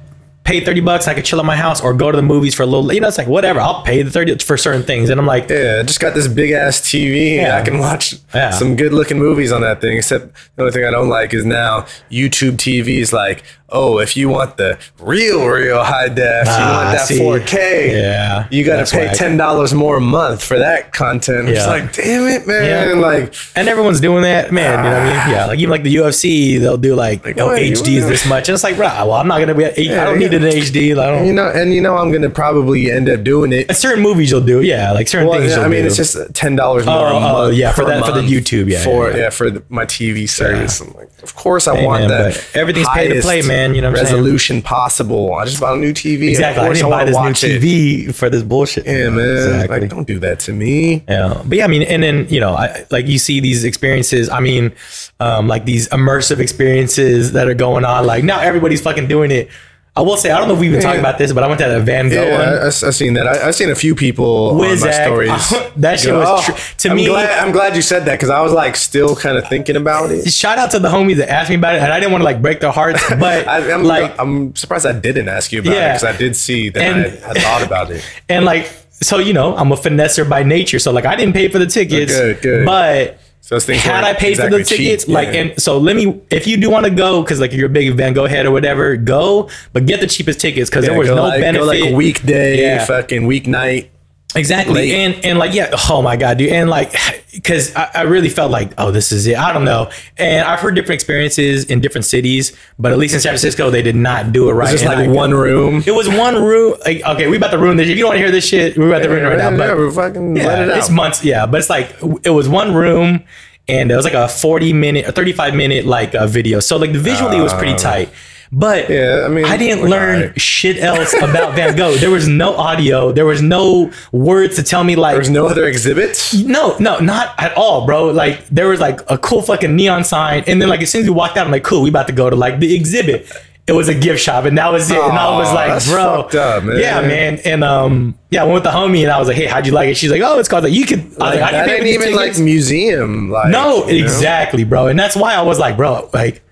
Speaker 2: pay 30 bucks, I could chill at my house or go to the movies for a little, you know, it's like, whatever, I'll pay the 30 for certain things. And I'm like,
Speaker 1: Yeah, I just got this big ass TV. and
Speaker 2: Yeah.
Speaker 1: I can watch
Speaker 2: Yeah.
Speaker 1: some good looking movies on that thing. Except the only thing I don't like is now YouTube TV is like, oh, if you want the real, real high def, you
Speaker 2: Ah,
Speaker 1: want that
Speaker 2: see.
Speaker 1: 4K,
Speaker 2: Yeah,
Speaker 1: you got to pay ten dollars more a month for that content. It's like, damn it, man!
Speaker 2: Yeah.
Speaker 1: Like,
Speaker 2: and everyone's doing that, man. You know what I mean? Yeah, like even like the UFC, they'll do like, oh,
Speaker 1: what?
Speaker 2: HD is this much, and it's like, bro, well, I'm not gonna be. At, I don't
Speaker 1: Yeah,
Speaker 2: need in HD. Like, I
Speaker 1: you
Speaker 2: don't.
Speaker 1: know, and you know, I'm gonna probably end up doing it.
Speaker 2: Certain movies you'll do, yeah, like certain
Speaker 1: Well,
Speaker 2: things.
Speaker 1: yeah, I mean,
Speaker 2: do.
Speaker 1: it's just ten dollars more
Speaker 2: Oh, oh, yeah, for that- for the YouTube, yeah,
Speaker 1: for
Speaker 2: yeah,
Speaker 1: yeah,
Speaker 2: yeah.
Speaker 1: for the, my TV service. I'm like, of course, I
Speaker 2: Hey,
Speaker 1: want
Speaker 2: man,
Speaker 1: that.
Speaker 2: everything's pay to play, man, you know what I'm saying?
Speaker 1: resolution possible. I just bought a new TV.
Speaker 2: exactly. I didn't buy this new
Speaker 1: it.
Speaker 2: TV for this bullshit.
Speaker 1: Yeah, man.
Speaker 2: Exactly.
Speaker 1: Like, don't do that to me.
Speaker 2: Yeah, but yeah, I mean, and then you know, I, like you see these experiences. I mean, um, like these immersive experiences that are going on. Like now, everybody's fucking doing it. I will say, I don't know if we've even talked about this, but I went to that Van Gogh
Speaker 1: Yeah,
Speaker 2: one.
Speaker 1: I, I, seen that. I, I've seen a few people on my stories.
Speaker 2: That shit
Speaker 1: go,
Speaker 2: was
Speaker 1: "Oh,
Speaker 2: tr- to
Speaker 1: I'm
Speaker 2: me-
Speaker 1: Glad, I'm glad you said that because I was like still kind of thinking about it.
Speaker 2: Shout out to the homies that asked me about it, and I didn't want to like break their hearts, but
Speaker 1: I, I'm
Speaker 2: like,
Speaker 1: I'm surprised I didn't ask you about it because I did see that
Speaker 2: And-
Speaker 1: I thought about it.
Speaker 2: and like, so you know, I'm a finesser by nature, so like, I didn't pay for the tickets,
Speaker 1: Good, good.
Speaker 2: but.
Speaker 1: So things
Speaker 2: had I paid for
Speaker 1: exactly
Speaker 2: the
Speaker 1: cheap,
Speaker 2: tickets, like,
Speaker 1: yeah.
Speaker 2: and so let me, if you do want to go, because like you're a big Van Gogh head or whatever, go, but get the cheapest tickets because there was
Speaker 1: go
Speaker 2: no
Speaker 1: like,
Speaker 2: benefit.
Speaker 1: Go like weekday,
Speaker 2: Yeah.
Speaker 1: fucking weeknight.
Speaker 2: Exactly.
Speaker 1: late.
Speaker 2: And and like yeah, oh my god, dude. And like cuz I, I really felt like, oh, this is it. I don't know. And I've heard different experiences in different cities, but at least in San Francisco they did not do it right.
Speaker 1: Just
Speaker 2: And
Speaker 1: like
Speaker 2: I-
Speaker 1: one room.
Speaker 2: It was one room. Like, okay, we about to ruin this. If you don't want to hear this shit, we're about to ruin it right now. But
Speaker 1: we're fucking
Speaker 2: yeah,
Speaker 1: let it out.
Speaker 2: it's months. Yeah, but it's like it was one room, and it was like a forty minute or thirty five minute like uh, video. So like the visually it was pretty tight. But
Speaker 1: Yeah, I mean,
Speaker 2: I didn't learn
Speaker 1: alright.
Speaker 2: shit else about Van Gogh. There was no audio. There was no words to tell me like
Speaker 1: There's no other exhibits.
Speaker 2: no, no, not at all, bro. Like there was like a cool fucking neon sign, and then like as soon as we walked out, I'm like, cool, we about to go to like the exhibit. It was a gift shop, and that was it. and I was like, bro,
Speaker 1: fucked up, man.
Speaker 2: yeah, man. And um, yeah, I went with the homie, and I was like, hey, how'd you like it? She's like, oh, it's called like you could. I was
Speaker 1: Like,
Speaker 2: like,
Speaker 1: that ain't even like museum. Like
Speaker 2: No,
Speaker 1: you know?
Speaker 2: exactly, bro. And that's why I was like, bro, like,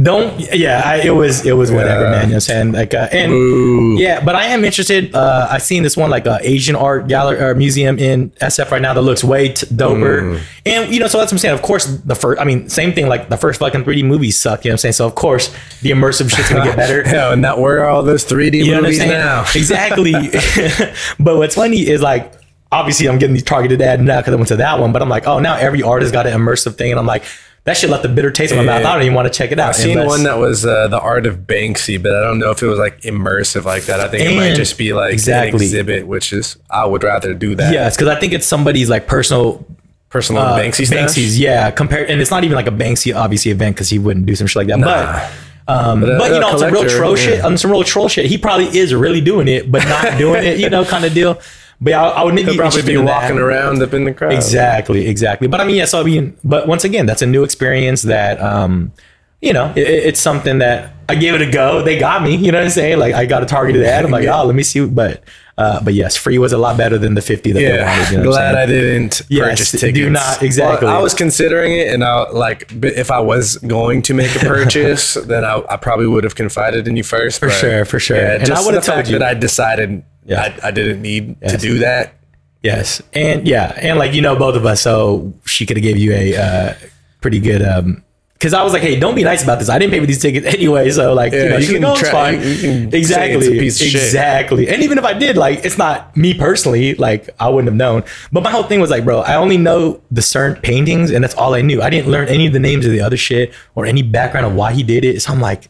Speaker 2: don't, yeah, I, it was, it was whatever,
Speaker 1: Yeah.
Speaker 2: man. You know what I'm saying? Like, uh, and
Speaker 1: Ooh.
Speaker 2: yeah, but I am interested. Uh, I've seen this one like uh, Asian art gallery or museum in SF right now that looks way t- doper.
Speaker 1: Mm.
Speaker 2: And you know, so that's what I'm saying. Of course, the first, I mean, same thing. Like the first fucking 3D movies suck. You know what I'm saying? So of course, the immersive shit's gonna get better.
Speaker 1: Yeah, and that where are all those 3D
Speaker 2: You know what I'm
Speaker 1: movies now?
Speaker 2: Exactly. but what's funny is like, obviously, I'm getting these targeted ad now because I went to that one. But I'm like, oh, now every artist got an immersive thing, and I'm like, that shit left a bitter taste in my mouth. I don't even want to check it out.
Speaker 1: I've seen
Speaker 2: unless-
Speaker 1: one that was uh, the art of Banksy, but I don't know if it was like immersive like that. I think it might just be like
Speaker 2: exactly.
Speaker 1: an exhibit, which is I would rather do that.
Speaker 2: Yes, because I think it's somebody's like personal
Speaker 1: personal
Speaker 2: uh,
Speaker 1: Banksy.
Speaker 2: Banksy's, yeah. Compared, and it's not even like a Banksy obviously event because he wouldn't do some shit like that. But um, but,
Speaker 1: a-
Speaker 2: you know, on some real troll
Speaker 1: yeah.
Speaker 2: shit, on some real troll shit, he probably is really doing it, but not doing it, you know, kind of deal. But yeah, I, I would
Speaker 1: He'll probably be walking around up in the crowd.
Speaker 2: Exactly, exactly. But I mean, yeah. So I mean, but once again, that's a new experience that, um, you know, it, it's something that I gave it a go. They got me. You know what I'm saying? Like I got a targeted ad. I'm like, oh, let me see. But uh, but yes, free was a lot better than the 50 that they
Speaker 1: Yeah,
Speaker 2: wanted. You know
Speaker 1: glad? I didn't
Speaker 2: Yes,
Speaker 1: purchase
Speaker 2: do not- exactly.
Speaker 1: Well, I was considering it, and I like if I was going to make a purchase, then I, I probably would have confided in you first. For
Speaker 2: sure, for sure.
Speaker 1: Yeah,
Speaker 2: And I
Speaker 1: just
Speaker 2: would've told you.
Speaker 1: that I decided
Speaker 2: Yeah.
Speaker 1: I, I didn't need to do that.
Speaker 2: Yes, and yeah, and like you know, both of us. So she could have gave you a uh, pretty good. um because I was like, hey, don't be nice about this. I didn't pay for these tickets anyway. So like, you know,
Speaker 1: you
Speaker 2: she's
Speaker 1: can
Speaker 2: it's
Speaker 1: try-
Speaker 2: fine.
Speaker 1: you can
Speaker 2: exactly.
Speaker 1: it's a piece of shit.
Speaker 2: exactly. And even if I did, like, it's not me personally. Like, I wouldn't have known. But my whole thing was like, bro, I only know the certain paintings, and that's all I knew. I didn't learn any of the names of the other shit or any background of why he did it. So I'm like,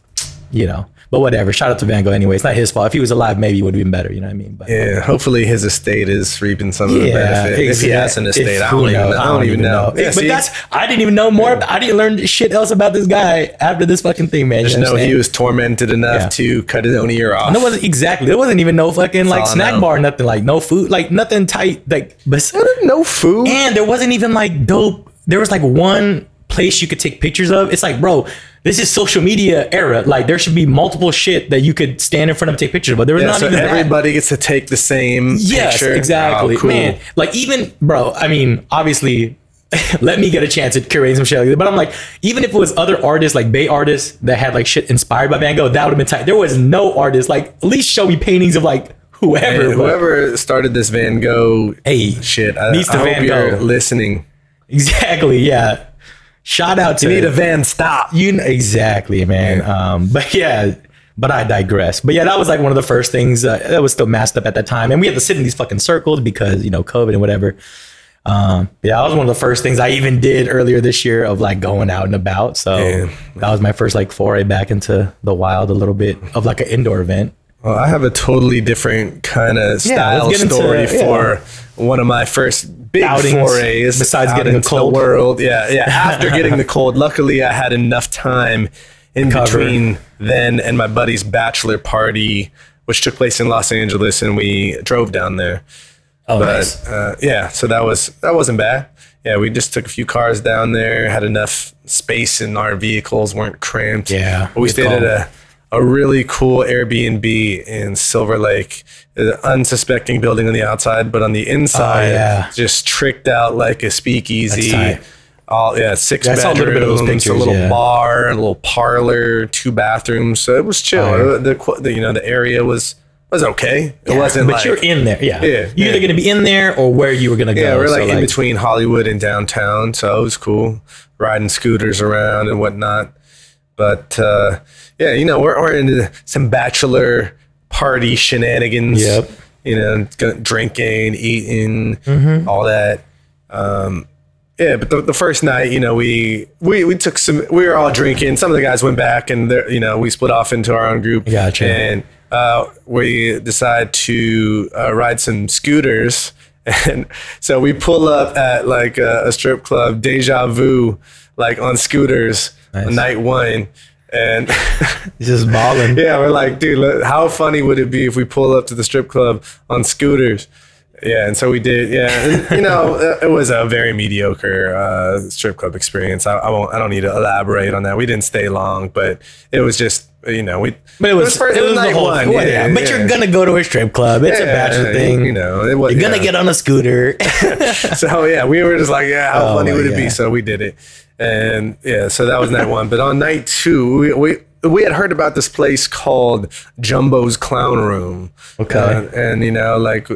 Speaker 2: you know. But whatever. Shout out to Van Gogh anyway. It's not his fault. If he was alive, maybe it would have been better. You know what I mean? But
Speaker 1: Yeah, um, hopefully his estate is reaping some of the benefit. If he has an estate, I don't, even, I don't even know. Yeah,
Speaker 2: but
Speaker 1: see?
Speaker 2: that's I didn't even know more. About, I didn't learn shit else about this guy after this fucking thing, man.
Speaker 1: Just
Speaker 2: You know
Speaker 1: know he was tormented enough
Speaker 2: Yeah.
Speaker 1: to cut his own ear off.
Speaker 2: There wasn't exactly. There wasn't even no fucking like snack bar, nothing like no food, like nothing tight. Like, but
Speaker 1: no food.
Speaker 2: and there wasn't even like dope. There was like one place you could take pictures of. It's like, bro, this is social media era. Like, there should be multiple shit that you could stand in front of and take pictures of. But there was
Speaker 1: Yeah,
Speaker 2: not
Speaker 1: so
Speaker 2: even that.
Speaker 1: everybody gets to take the same
Speaker 2: Yes,
Speaker 1: picture.
Speaker 2: exactly.
Speaker 1: Oh, cool.
Speaker 2: Man, like even bro, I mean, obviously let me get a chance at curating some shit like that. But I'm like, even if it was other artists, like Bay artists that had like shit inspired by Van Gogh, that would have been tight. There was no artist, like at least show me paintings of like whoever. But-
Speaker 1: whoever started this Van Gogh
Speaker 2: Hey,
Speaker 1: shit, I,
Speaker 2: needs
Speaker 1: I
Speaker 2: to
Speaker 1: hope
Speaker 2: Van
Speaker 1: you're
Speaker 2: Gogh.
Speaker 1: listening.
Speaker 2: exactly, yeah. Shout out to
Speaker 1: You need a Van stop.
Speaker 2: You know, exactly, man. Um, but yeah, but I digress. But yeah, that was like one of the first things uh, that was still masked up at that time, and we had to sit in these fucking circles because you know COVID and whatever. Um, yeah, that was one of the first things I even did earlier this year of like going out and about. So
Speaker 1: Yeah.
Speaker 2: that was my first like foray back into the wild a little bit of like an indoor event.
Speaker 1: Well, I have a totally different kind of style
Speaker 2: let's get into-
Speaker 1: story
Speaker 2: yeah.
Speaker 1: for one of my first big
Speaker 2: Outings,
Speaker 1: forays.
Speaker 2: besides getting
Speaker 1: the
Speaker 2: cold.
Speaker 1: the world. Yeah, yeah. After getting the cold, luckily I had enough time in
Speaker 2: Cover.
Speaker 1: between then and my buddy's bachelor party, which took place in Los Angeles, and we drove down there.
Speaker 2: Oh,
Speaker 1: But
Speaker 2: nice.
Speaker 1: uh, yeah, so that was that wasn't bad. Yeah, we just took a few cars down there, had enough space in our vehicles, weren't cramped.
Speaker 2: Yeah,
Speaker 1: But we stayed
Speaker 2: call.
Speaker 1: at a a really cool Airbnb in Silver Lake, an unsuspecting building on the outside, but on the inside,
Speaker 2: Oh, yeah.
Speaker 1: just tricked out like a speakeasy. All yeah, six
Speaker 2: Yeah, saw a
Speaker 1: bedrooms,
Speaker 2: little bit of those
Speaker 1: a little
Speaker 2: yeah.
Speaker 1: bar, a little parlor, two bathrooms. So it was chill.
Speaker 2: Oh, yeah.
Speaker 1: the, the you know the area was was okay. It wasn't
Speaker 2: but
Speaker 1: like
Speaker 2: you're in there, yeah.
Speaker 1: Yeah,
Speaker 2: you're
Speaker 1: yeah.
Speaker 2: either gonna be in there or where you were gonna go.
Speaker 1: Yeah, we're
Speaker 2: So,
Speaker 1: like in between Hollywood and downtown, so it was cool riding scooters around and whatnot. But uh, yeah, you know, we're, we're into some bachelor party shenanigans.
Speaker 2: Yep.
Speaker 1: you know, drinking, eating,
Speaker 2: Mm-hmm.
Speaker 1: all that. Um, yeah, but the, the first night, you know, we, we we took some. We were all drinking. Some of the guys went back, and they're- you know, we split off into our own group.
Speaker 2: Gotcha.
Speaker 1: And uh, we decide to uh, ride some scooters, and so we pull up at like a, a strip club, Deja Vu, like on scooters,
Speaker 2: Nice.
Speaker 1: on night one, and.
Speaker 2: Just balling.
Speaker 1: Yeah, we're like, dude, how funny would it be if we pull up to the strip club on scooters? Yeah, and so we did. Yeah, and, you know, it was a very mediocre uh, strip club experience. I, I won't. I don't need to elaborate on that. We didn't stay long, but it was just, you know, we.
Speaker 2: But it was,
Speaker 1: first-
Speaker 2: it was, the
Speaker 1: night
Speaker 2: whole
Speaker 1: one,
Speaker 2: well, yeah, But you're gonna go to a strip club. It's a
Speaker 1: Yeah,
Speaker 2: bachelor thing.
Speaker 1: You know, it was,
Speaker 2: You're gonna
Speaker 1: yeah.
Speaker 2: get on a scooter.
Speaker 1: so yeah, we were just like, yeah, how
Speaker 2: Oh
Speaker 1: funny would it be? So we did it, and yeah, so that was night one. But on night two, we we, we had heard about this place called Jumbo's Clown Room.
Speaker 2: Okay.
Speaker 1: Uh, and you know, like,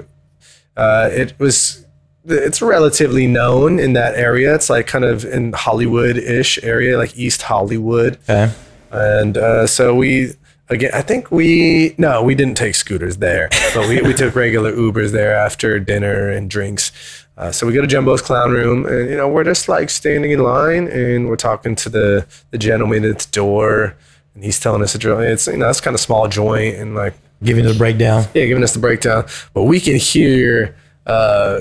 Speaker 1: uh, it was. It's relatively known in that area. It's like kind of in Hollywood-ish area, like East Hollywood.
Speaker 2: okay.
Speaker 1: And uh, so we, again, I think we, no, we didn't take scooters there, but we, we took regular Ubers there after dinner and drinks. Uh, so we go to Jumbo's Clown Room, and you know we're just like standing in line, and we're talking to the the gentleman at the door, and he's telling us a drill. It's you know it's kind of small joint, and like
Speaker 2: Giving us the breakdown.
Speaker 1: yeah, giving us the breakdown. But we can hear uh,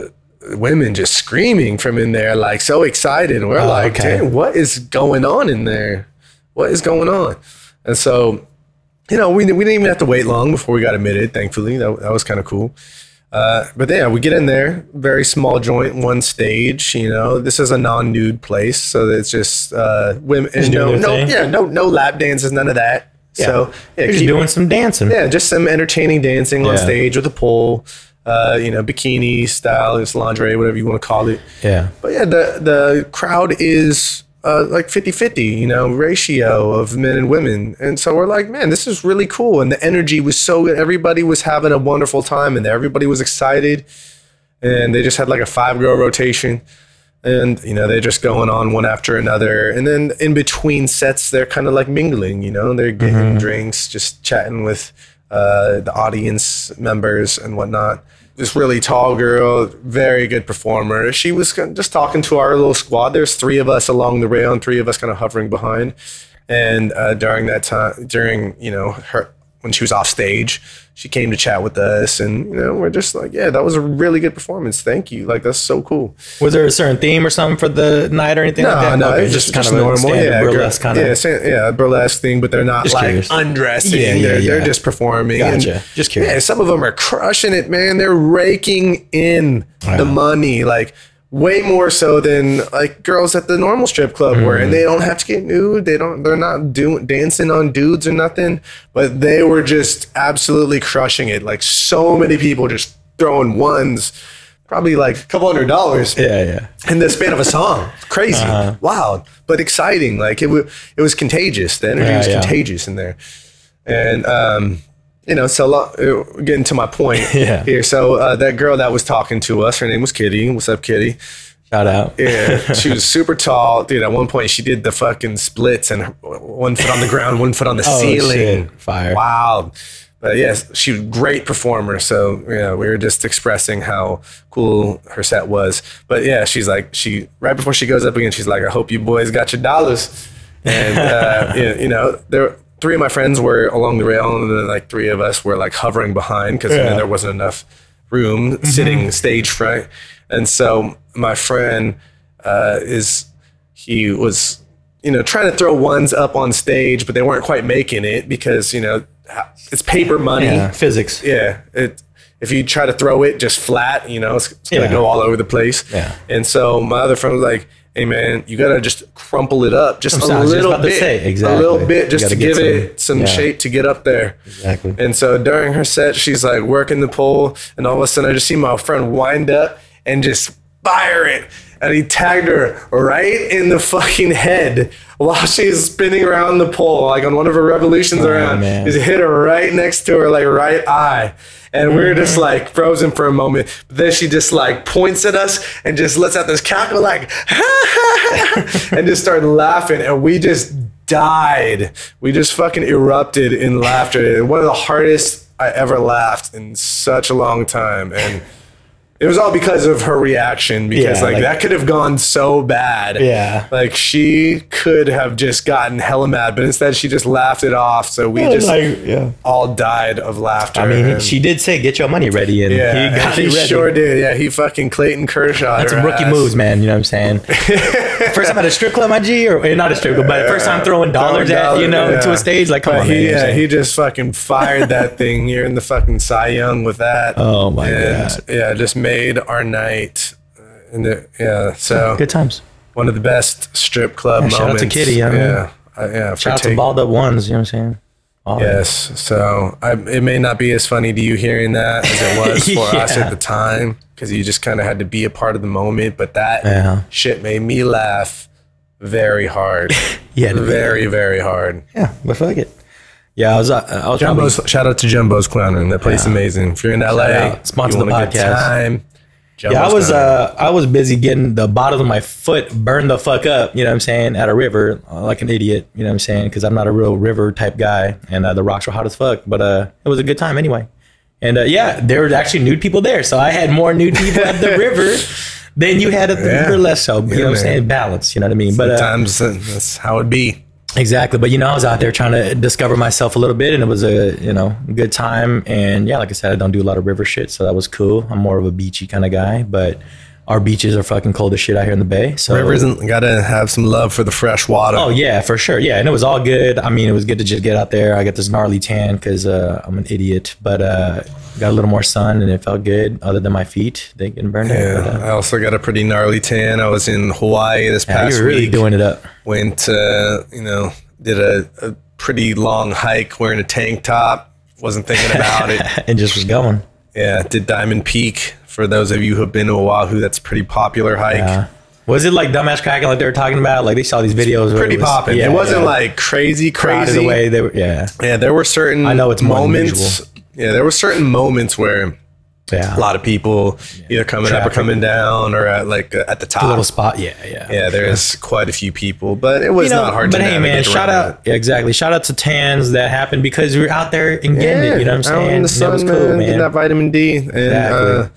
Speaker 1: women just screaming from in there, like so excited. We're
Speaker 2: Oh,
Speaker 1: like,
Speaker 2: okay.
Speaker 1: What is going on in there? What is going on? And so, you know, we, we didn't even have to wait long before we got admitted, thankfully. That, that was kind of cool. Uh, but yeah, we get in there, very small joint, one stage. You know, this is a non-nude place, so it's just uh, women. No, no,
Speaker 2: thing.
Speaker 1: yeah, no, no lap dances, none of that. So yeah,
Speaker 2: just
Speaker 1: keep-
Speaker 2: doing some dancing.
Speaker 1: yeah, just some entertaining dancing on stage with a pole, uh, you know, bikini style, it's lingerie, whatever you want to call it.
Speaker 2: Yeah.
Speaker 1: But yeah, the the crowd is uh, like 50-50, you know, ratio of men and women. And so we're like, man, this is really cool. And the energy was so good. Everybody was having a wonderful time and everybody was excited. And they just had like a five girl rotation. And, you know, they're just going on one after another. And then in between sets, they're kind of like mingling, you know, they're getting drinks, just chatting with uh, the audience members and whatnot. This really tall girl, very good performer. She was just talking to our little squad. There's three of us along the rail and three of us kind of hovering behind. And uh, during that time, during, you know, her, when she was off stage, she came to chat with us. And, you know, we're just like, yeah, that was a really good performance. Thank you. Like, that's so cool.
Speaker 2: Was there a certain theme or something for the night or anything like
Speaker 1: No,
Speaker 2: that?
Speaker 1: no,
Speaker 2: Okay,
Speaker 1: it's just, just normal.
Speaker 2: standard
Speaker 1: Yeah,
Speaker 2: burlesque kind
Speaker 1: yeah,
Speaker 2: of.
Speaker 1: sa- yeah, burlesque thing, but they're not
Speaker 2: Just
Speaker 1: like
Speaker 2: curious.
Speaker 1: undressing.
Speaker 2: Yeah, yeah,
Speaker 1: they're, they're just performing.
Speaker 2: Gotcha.
Speaker 1: And,
Speaker 2: Just curious.
Speaker 1: Yeah, some of them are crushing it, man. They're raking in the money, like way more so than like girls at the normal strip club were,
Speaker 2: Mm.
Speaker 1: and they don't have to get nude. They don't. They're not doing dancing on dudes or nothing. But they were just absolutely crushing it. Like so many people just throwing ones. Probably like a couple hundred dollars
Speaker 2: Yeah, yeah.
Speaker 1: in the span of a song. Crazy,
Speaker 2: Uh-huh.
Speaker 1: wild, but exciting. Like it was, it was contagious. The energy
Speaker 2: Yeah,
Speaker 1: was
Speaker 2: yeah.
Speaker 1: contagious in there, and um, you know, so lo- uh, getting to my point
Speaker 2: Yeah.
Speaker 1: here. So uh, that girl that was talking to us, her name was Kitty. What's up, Kitty?
Speaker 2: Shout out.
Speaker 1: Yeah, she was super tall, dude. At one point, she did the fucking splits and one foot on the ground, one foot on the
Speaker 2: Oh,
Speaker 1: ceiling.
Speaker 2: shit. Fire.
Speaker 1: Wild. But yes, she was a great performer. So yeah, we were just expressing how cool her set was. But yeah, she's like, she right before she goes up again, she's like, I hope you boys got your dollars. And uh, you know, there three of my friends were along the rail, and then like three of us were like hovering behind because
Speaker 2: Yeah.
Speaker 1: there wasn't enough room sitting stage front. And so my friend uh, is he was you know trying to throw ones up on stage, but they weren't quite making it because you know it's paper money.
Speaker 2: Yeah, physics.
Speaker 1: Yeah, it. If you try to throw it just flat, you know, it's, it's gonna
Speaker 2: Yeah.
Speaker 1: go all over the place.
Speaker 2: Yeah.
Speaker 1: And so my other friend was like, "Hey man, you gotta just crumple it up just a
Speaker 2: sorry, I just
Speaker 1: little bit,
Speaker 2: say,
Speaker 1: a little bit, just to give
Speaker 2: get
Speaker 1: it
Speaker 2: some-
Speaker 1: some
Speaker 2: yeah.
Speaker 1: shape to get up there."
Speaker 2: Exactly.
Speaker 1: And so during her set, she's like working the pole, and all of a sudden I just see my friend wind up and just fire it. And he tagged her right in the fucking head while she's spinning around the pole, like on one of her revolutions oh, around.
Speaker 2: Oh, man.
Speaker 1: He's hit her right next to her, like right eye. And we are just mm. like frozen for a moment. But then she just like points at us and just lets out this cackle, like, and just started laughing. And we just died. We just fucking erupted in laughter. One of the hardest I ever laughed in such a long time, and it was all because of her reaction. Because
Speaker 2: Yeah,
Speaker 1: like,
Speaker 2: like-
Speaker 1: that could have gone so bad.
Speaker 2: Yeah.
Speaker 1: like she could have just gotten hella mad, but instead she just laughed it off. So we just
Speaker 2: yeah.
Speaker 1: all died of laughter.
Speaker 2: I mean,
Speaker 1: and-
Speaker 2: she did say, "Get your money ready," and
Speaker 1: yeah,
Speaker 2: he got it ready.
Speaker 1: sure did. Yeah, he fucking Clayton Kershaw.
Speaker 2: That's
Speaker 1: her
Speaker 2: some rookie
Speaker 1: ass.
Speaker 2: moves, man. You know what I'm saying? first time at a strip club, my G, or eh, not a strip club, but first time throwing dollars at you know to a stage. Like, come on,
Speaker 1: he,
Speaker 2: man. you know what I'm
Speaker 1: yeah,
Speaker 2: saying?
Speaker 1: he just fucking fired that thing. You're in the fucking Cy Young with that.
Speaker 2: Oh, my God.
Speaker 1: Yeah, just made our night. Uh, And the, yeah, so
Speaker 2: Good times.
Speaker 1: one of the best strip club
Speaker 2: Yeah, shout out to
Speaker 1: moments.
Speaker 2: Kitty, I mean.
Speaker 1: yeah, uh, yeah. For
Speaker 2: Shout out to
Speaker 1: take-
Speaker 2: balled up ones. You know what I'm saying? All
Speaker 1: Yes, so I, it may not be as funny to you hearing that as it was for us at the time because you just kind of had to be a part of the moment. But that
Speaker 2: Yeah.
Speaker 1: shit made me laugh very hard,
Speaker 2: Yeah,
Speaker 1: very very hard.
Speaker 2: Yeah, but fuck it. Yeah, I was. Uh, I was probably,
Speaker 1: Jumbo's shout out to Jumbo's Clown Room. That place is amazing. If you're in LA.
Speaker 2: Sponsor the
Speaker 1: want a good
Speaker 2: podcast.
Speaker 1: Time,
Speaker 2: Yeah, I was uh I was busy getting the bottom of my foot burned the fuck up, you know what I'm saying, at a river uh, like an idiot, you know what I'm saying, because I'm not a real river type guy, and uh, the rocks were hot as fuck, but uh it was a good time anyway, and uh, yeah, there were actually nude people there, so I had more nude people at the river than you had at the
Speaker 1: Yeah.
Speaker 2: river less so, you know what I'm saying, balance, you know what I mean, but uh,
Speaker 1: Sometimes uh, that's how it be.
Speaker 2: Exactly, but you know, I was out there trying to discover myself a little bit, and it was a you know good time. And yeah, like I said, I don't do a lot of river shit, so that was cool. I'm more of a beachy kind of guy, but our beaches are fucking cold as shit out here in the bay. So
Speaker 1: Rivers gotta have some love for the fresh water.
Speaker 2: Oh yeah, for sure. Yeah, and it was all good. I mean, it was good to just get out there. I got this gnarly tan because uh, I'm an idiot, but uh, got a little more sun, and it felt good. Other than my feet, they getting burned out.
Speaker 1: Yeah,
Speaker 2: uh,
Speaker 1: I also got a pretty gnarly tan. I was in Hawaii this
Speaker 2: yeah,
Speaker 1: past
Speaker 2: you're really
Speaker 1: week.
Speaker 2: doing it up.
Speaker 1: Went, uh, you know, did a, a pretty long hike wearing a tank top. Wasn't thinking about it.
Speaker 2: and just was going.
Speaker 1: Yeah, did Diamond Peak. For those of you who have been to Oahu, that's a pretty popular hike.
Speaker 2: Uh, was it like dumbass cracking like they were talking about? Like they saw these videos.
Speaker 1: pretty
Speaker 2: it was-
Speaker 1: popping.
Speaker 2: yeah,
Speaker 1: it wasn't
Speaker 2: yeah.
Speaker 1: like crazy, crazy.
Speaker 2: away. They were, yeah,
Speaker 1: Yeah, there were certain
Speaker 2: I know it's
Speaker 1: moments. Yeah, there were certain moments where
Speaker 2: yeah.
Speaker 1: a lot of people either coming up or coming down or at like uh, at the top.
Speaker 2: a little spot. Yeah, yeah.
Speaker 1: yeah, there's quite a few people, but it was
Speaker 2: You know,
Speaker 1: not hard
Speaker 2: but
Speaker 1: to But
Speaker 2: hey, man, shout out, yeah, exactly. Shout out to tans that happened because we were out there and getting it. You know what I'm saying?
Speaker 1: in the sun,
Speaker 2: was
Speaker 1: man,
Speaker 2: cool,
Speaker 1: getting
Speaker 2: man.
Speaker 1: that vitamin D. And
Speaker 2: Exactly.
Speaker 1: uh,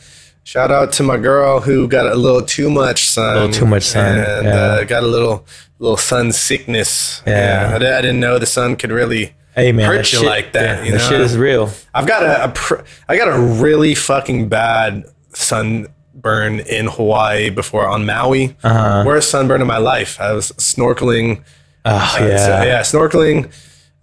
Speaker 1: shout out to my girl who got a little too much sun. A
Speaker 2: little too much sun,
Speaker 1: And
Speaker 2: yeah.
Speaker 1: uh, got a little little sun sickness.
Speaker 2: Yeah.
Speaker 1: I, I didn't know the sun could really
Speaker 2: Hey, man,
Speaker 1: hurt
Speaker 2: shit,
Speaker 1: like that.
Speaker 2: yeah,
Speaker 1: you
Speaker 2: that
Speaker 1: know?
Speaker 2: shit is real.
Speaker 1: I've got a, a pr- I got a really fucking bad sunburn in Hawaii before on Maui.
Speaker 2: Uh-huh.
Speaker 1: Worst sunburn of my life. I was snorkeling.
Speaker 2: Oh,
Speaker 1: uh,
Speaker 2: yeah.
Speaker 1: so, yeah, snorkeling.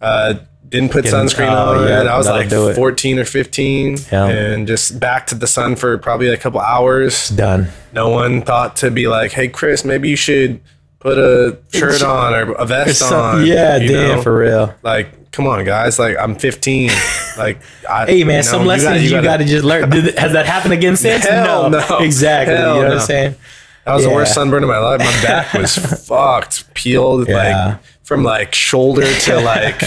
Speaker 1: Uh, didn't put
Speaker 2: Getting-
Speaker 1: sunscreen
Speaker 2: oh,
Speaker 1: on.
Speaker 2: yeah,
Speaker 1: I was like 14 or 15,
Speaker 2: Yeah.
Speaker 1: and just back to the sun for probably a couple hours.
Speaker 2: Done.
Speaker 1: No one thought to be like, "Hey, Chris, maybe you should put a shirt on or a vest
Speaker 2: So-
Speaker 1: on."
Speaker 2: yeah, damn,
Speaker 1: know?
Speaker 2: for real.
Speaker 1: like come on guys like i'm 15 like I,
Speaker 2: Hey, man,
Speaker 1: you know,
Speaker 2: some
Speaker 1: you
Speaker 2: lessons you,
Speaker 1: gotta-
Speaker 2: just learn. Did, has that happened again since?
Speaker 1: Hell no.
Speaker 2: Exactly.
Speaker 1: Hell
Speaker 2: you know what. I'm saying?
Speaker 1: that was the worst sunburn of my life my back was fucked peeled
Speaker 2: Yeah.
Speaker 1: like from like shoulder to like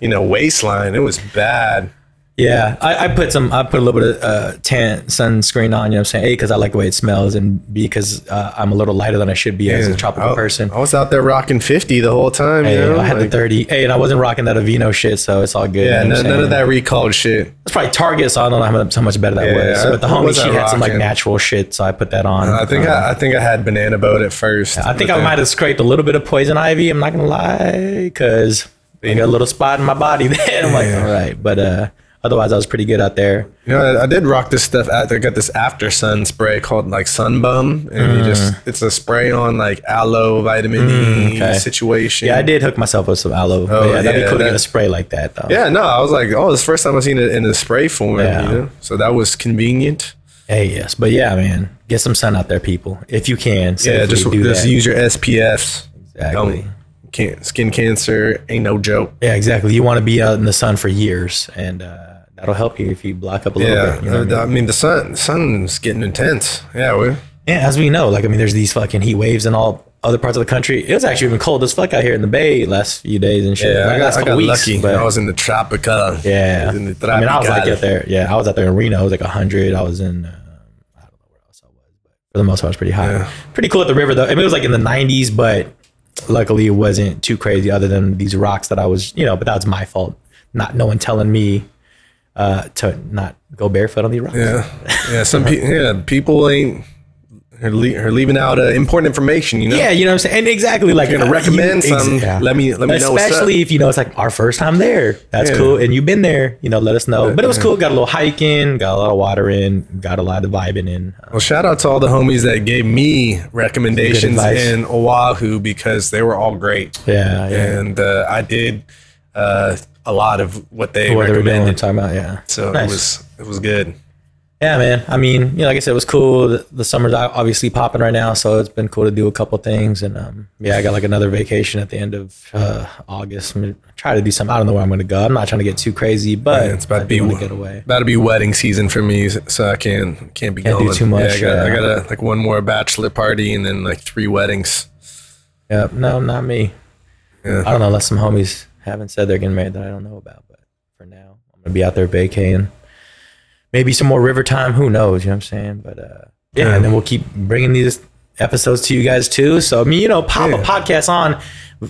Speaker 1: you know waistline it was bad
Speaker 2: Yeah, I, I put some. I put a little bit of uh, tan sunscreen on. You know what I'm saying? A, because I like the way it smells, and B, because uh, I'm a little lighter than I should be as a tropical
Speaker 1: I,
Speaker 2: person.
Speaker 1: I was out there rocking 50 the whole time you know?
Speaker 2: I had
Speaker 1: like,
Speaker 2: the 30. Hey, and I wasn't rocking that Aveeno shit, so it's all good.
Speaker 1: yeah
Speaker 2: you know
Speaker 1: none, none of that recalled shit
Speaker 2: It's probably Target, so I don't know how much, how much better that
Speaker 1: Yeah,
Speaker 2: was. But the homie, she had some like natural shit, so I put that on.
Speaker 1: i think
Speaker 2: Um,
Speaker 1: I, I think i had banana boat at first
Speaker 2: I think I might have scraped a little bit of poison ivy. I'm not gonna lie, because I got a little spot in my body there. I'm like,
Speaker 1: Yeah.
Speaker 2: all right, but uh, otherwise, I was pretty good out there.
Speaker 1: You know, I, I did rock this stuff. At, I got this after sun spray called like Sun Bum, and you just it's a spray on like aloe vitamin E
Speaker 2: Mm. okay.
Speaker 1: situation.
Speaker 2: Yeah, I did hook myself up with some aloe.
Speaker 1: Oh,
Speaker 2: yeah, that'd be cool to get a spray like that though.
Speaker 1: Yeah, no, I was like, oh, this the first time I've seen it in a spray form.
Speaker 2: Yeah.
Speaker 1: You know, so that was convenient.
Speaker 2: Hey, yes, but yeah, man, get some sun out there, people, if you can.
Speaker 1: Yeah, just
Speaker 2: do
Speaker 1: just
Speaker 2: that.
Speaker 1: use your SPFs.
Speaker 2: Exactly.
Speaker 1: Don't- Can't, skin cancer ain't no joke.
Speaker 2: Yeah, exactly. You want to be out in the sun for years, and uh, that'll help you if you block up a little
Speaker 1: Yeah,
Speaker 2: bit. You know I mean?
Speaker 1: I mean the sun, the sun's getting intense. Yeah, we
Speaker 2: Yeah, as we know, like I mean, there's these fucking heat waves in all other parts of the country. It was actually even cold as fuck out here in the Bay last few days and shit.
Speaker 1: yeah,
Speaker 2: Like,
Speaker 1: I got, I got
Speaker 2: weeks,
Speaker 1: lucky.
Speaker 2: but-
Speaker 1: I was in the tropical.
Speaker 2: yeah,
Speaker 1: I the
Speaker 2: I mean, I was like out there. Yeah, I was out there in Reno. It was like hundred. I was in. Uh, I don't know where else I was, but for the most part, it was pretty hot.
Speaker 1: Yeah.
Speaker 2: Pretty cool at the river though. I mean, it was like in the 90s, but luckily it wasn't too crazy. Other than these rocks that I was, you know, but that was my fault. Not no one telling me uh, to not go barefoot on the rocks.
Speaker 1: Yeah, yeah. Some people, yeah, people ain't are, le- are leaving out uh, important information. You know.
Speaker 2: Yeah, you know what I'm saying? And exactly like
Speaker 1: You're gonna recommend
Speaker 2: you- ex-
Speaker 1: some.
Speaker 2: yeah.
Speaker 1: Let me let me know.
Speaker 2: Especially if you know it's like our first time there. That's
Speaker 1: Yeah.
Speaker 2: cool. And you've been there, you know, let us know. But it was cool. Got a little hiking, got a lot of water in, got a lot of vibing in.
Speaker 1: Well, shout out to all the homies that gave me recommendations in Oahu because they were all great,
Speaker 2: yeah, yeah.
Speaker 1: and uh, I did uh, a lot of what they
Speaker 2: What they doing, talking about, yeah.
Speaker 1: So
Speaker 2: Nice.
Speaker 1: it was it was good.
Speaker 2: Yeah, man. I mean, you know, like I said, it was cool. The, the summer's obviously popping right now, so it's been cool to do a couple things. And um, yeah, I got like another vacation at the end of uh, August. I'm gonna try to do something. I don't know where I'm going to go. I'm not trying to get too crazy, but
Speaker 1: Yeah, it's about
Speaker 2: I
Speaker 1: to be
Speaker 2: do to get away.
Speaker 1: About to be wedding season for me, so I can't can't be
Speaker 2: Can't do
Speaker 1: going
Speaker 2: too much,
Speaker 1: Yeah, I got, I got a, like one more bachelor party and then like three weddings.
Speaker 2: Yeah, no, not me.
Speaker 1: Yeah.
Speaker 2: I don't know unless some homies haven't said they're getting married that I don't know about. But for now, I'm gonna be out there vacating. Maybe some more river time. Who knows? You know what I'm saying? But uh, yeah,
Speaker 1: Yeah.
Speaker 2: and then we'll keep bringing these episodes to you guys too. So I mean, you know, pop
Speaker 1: Yeah.
Speaker 2: a podcast on.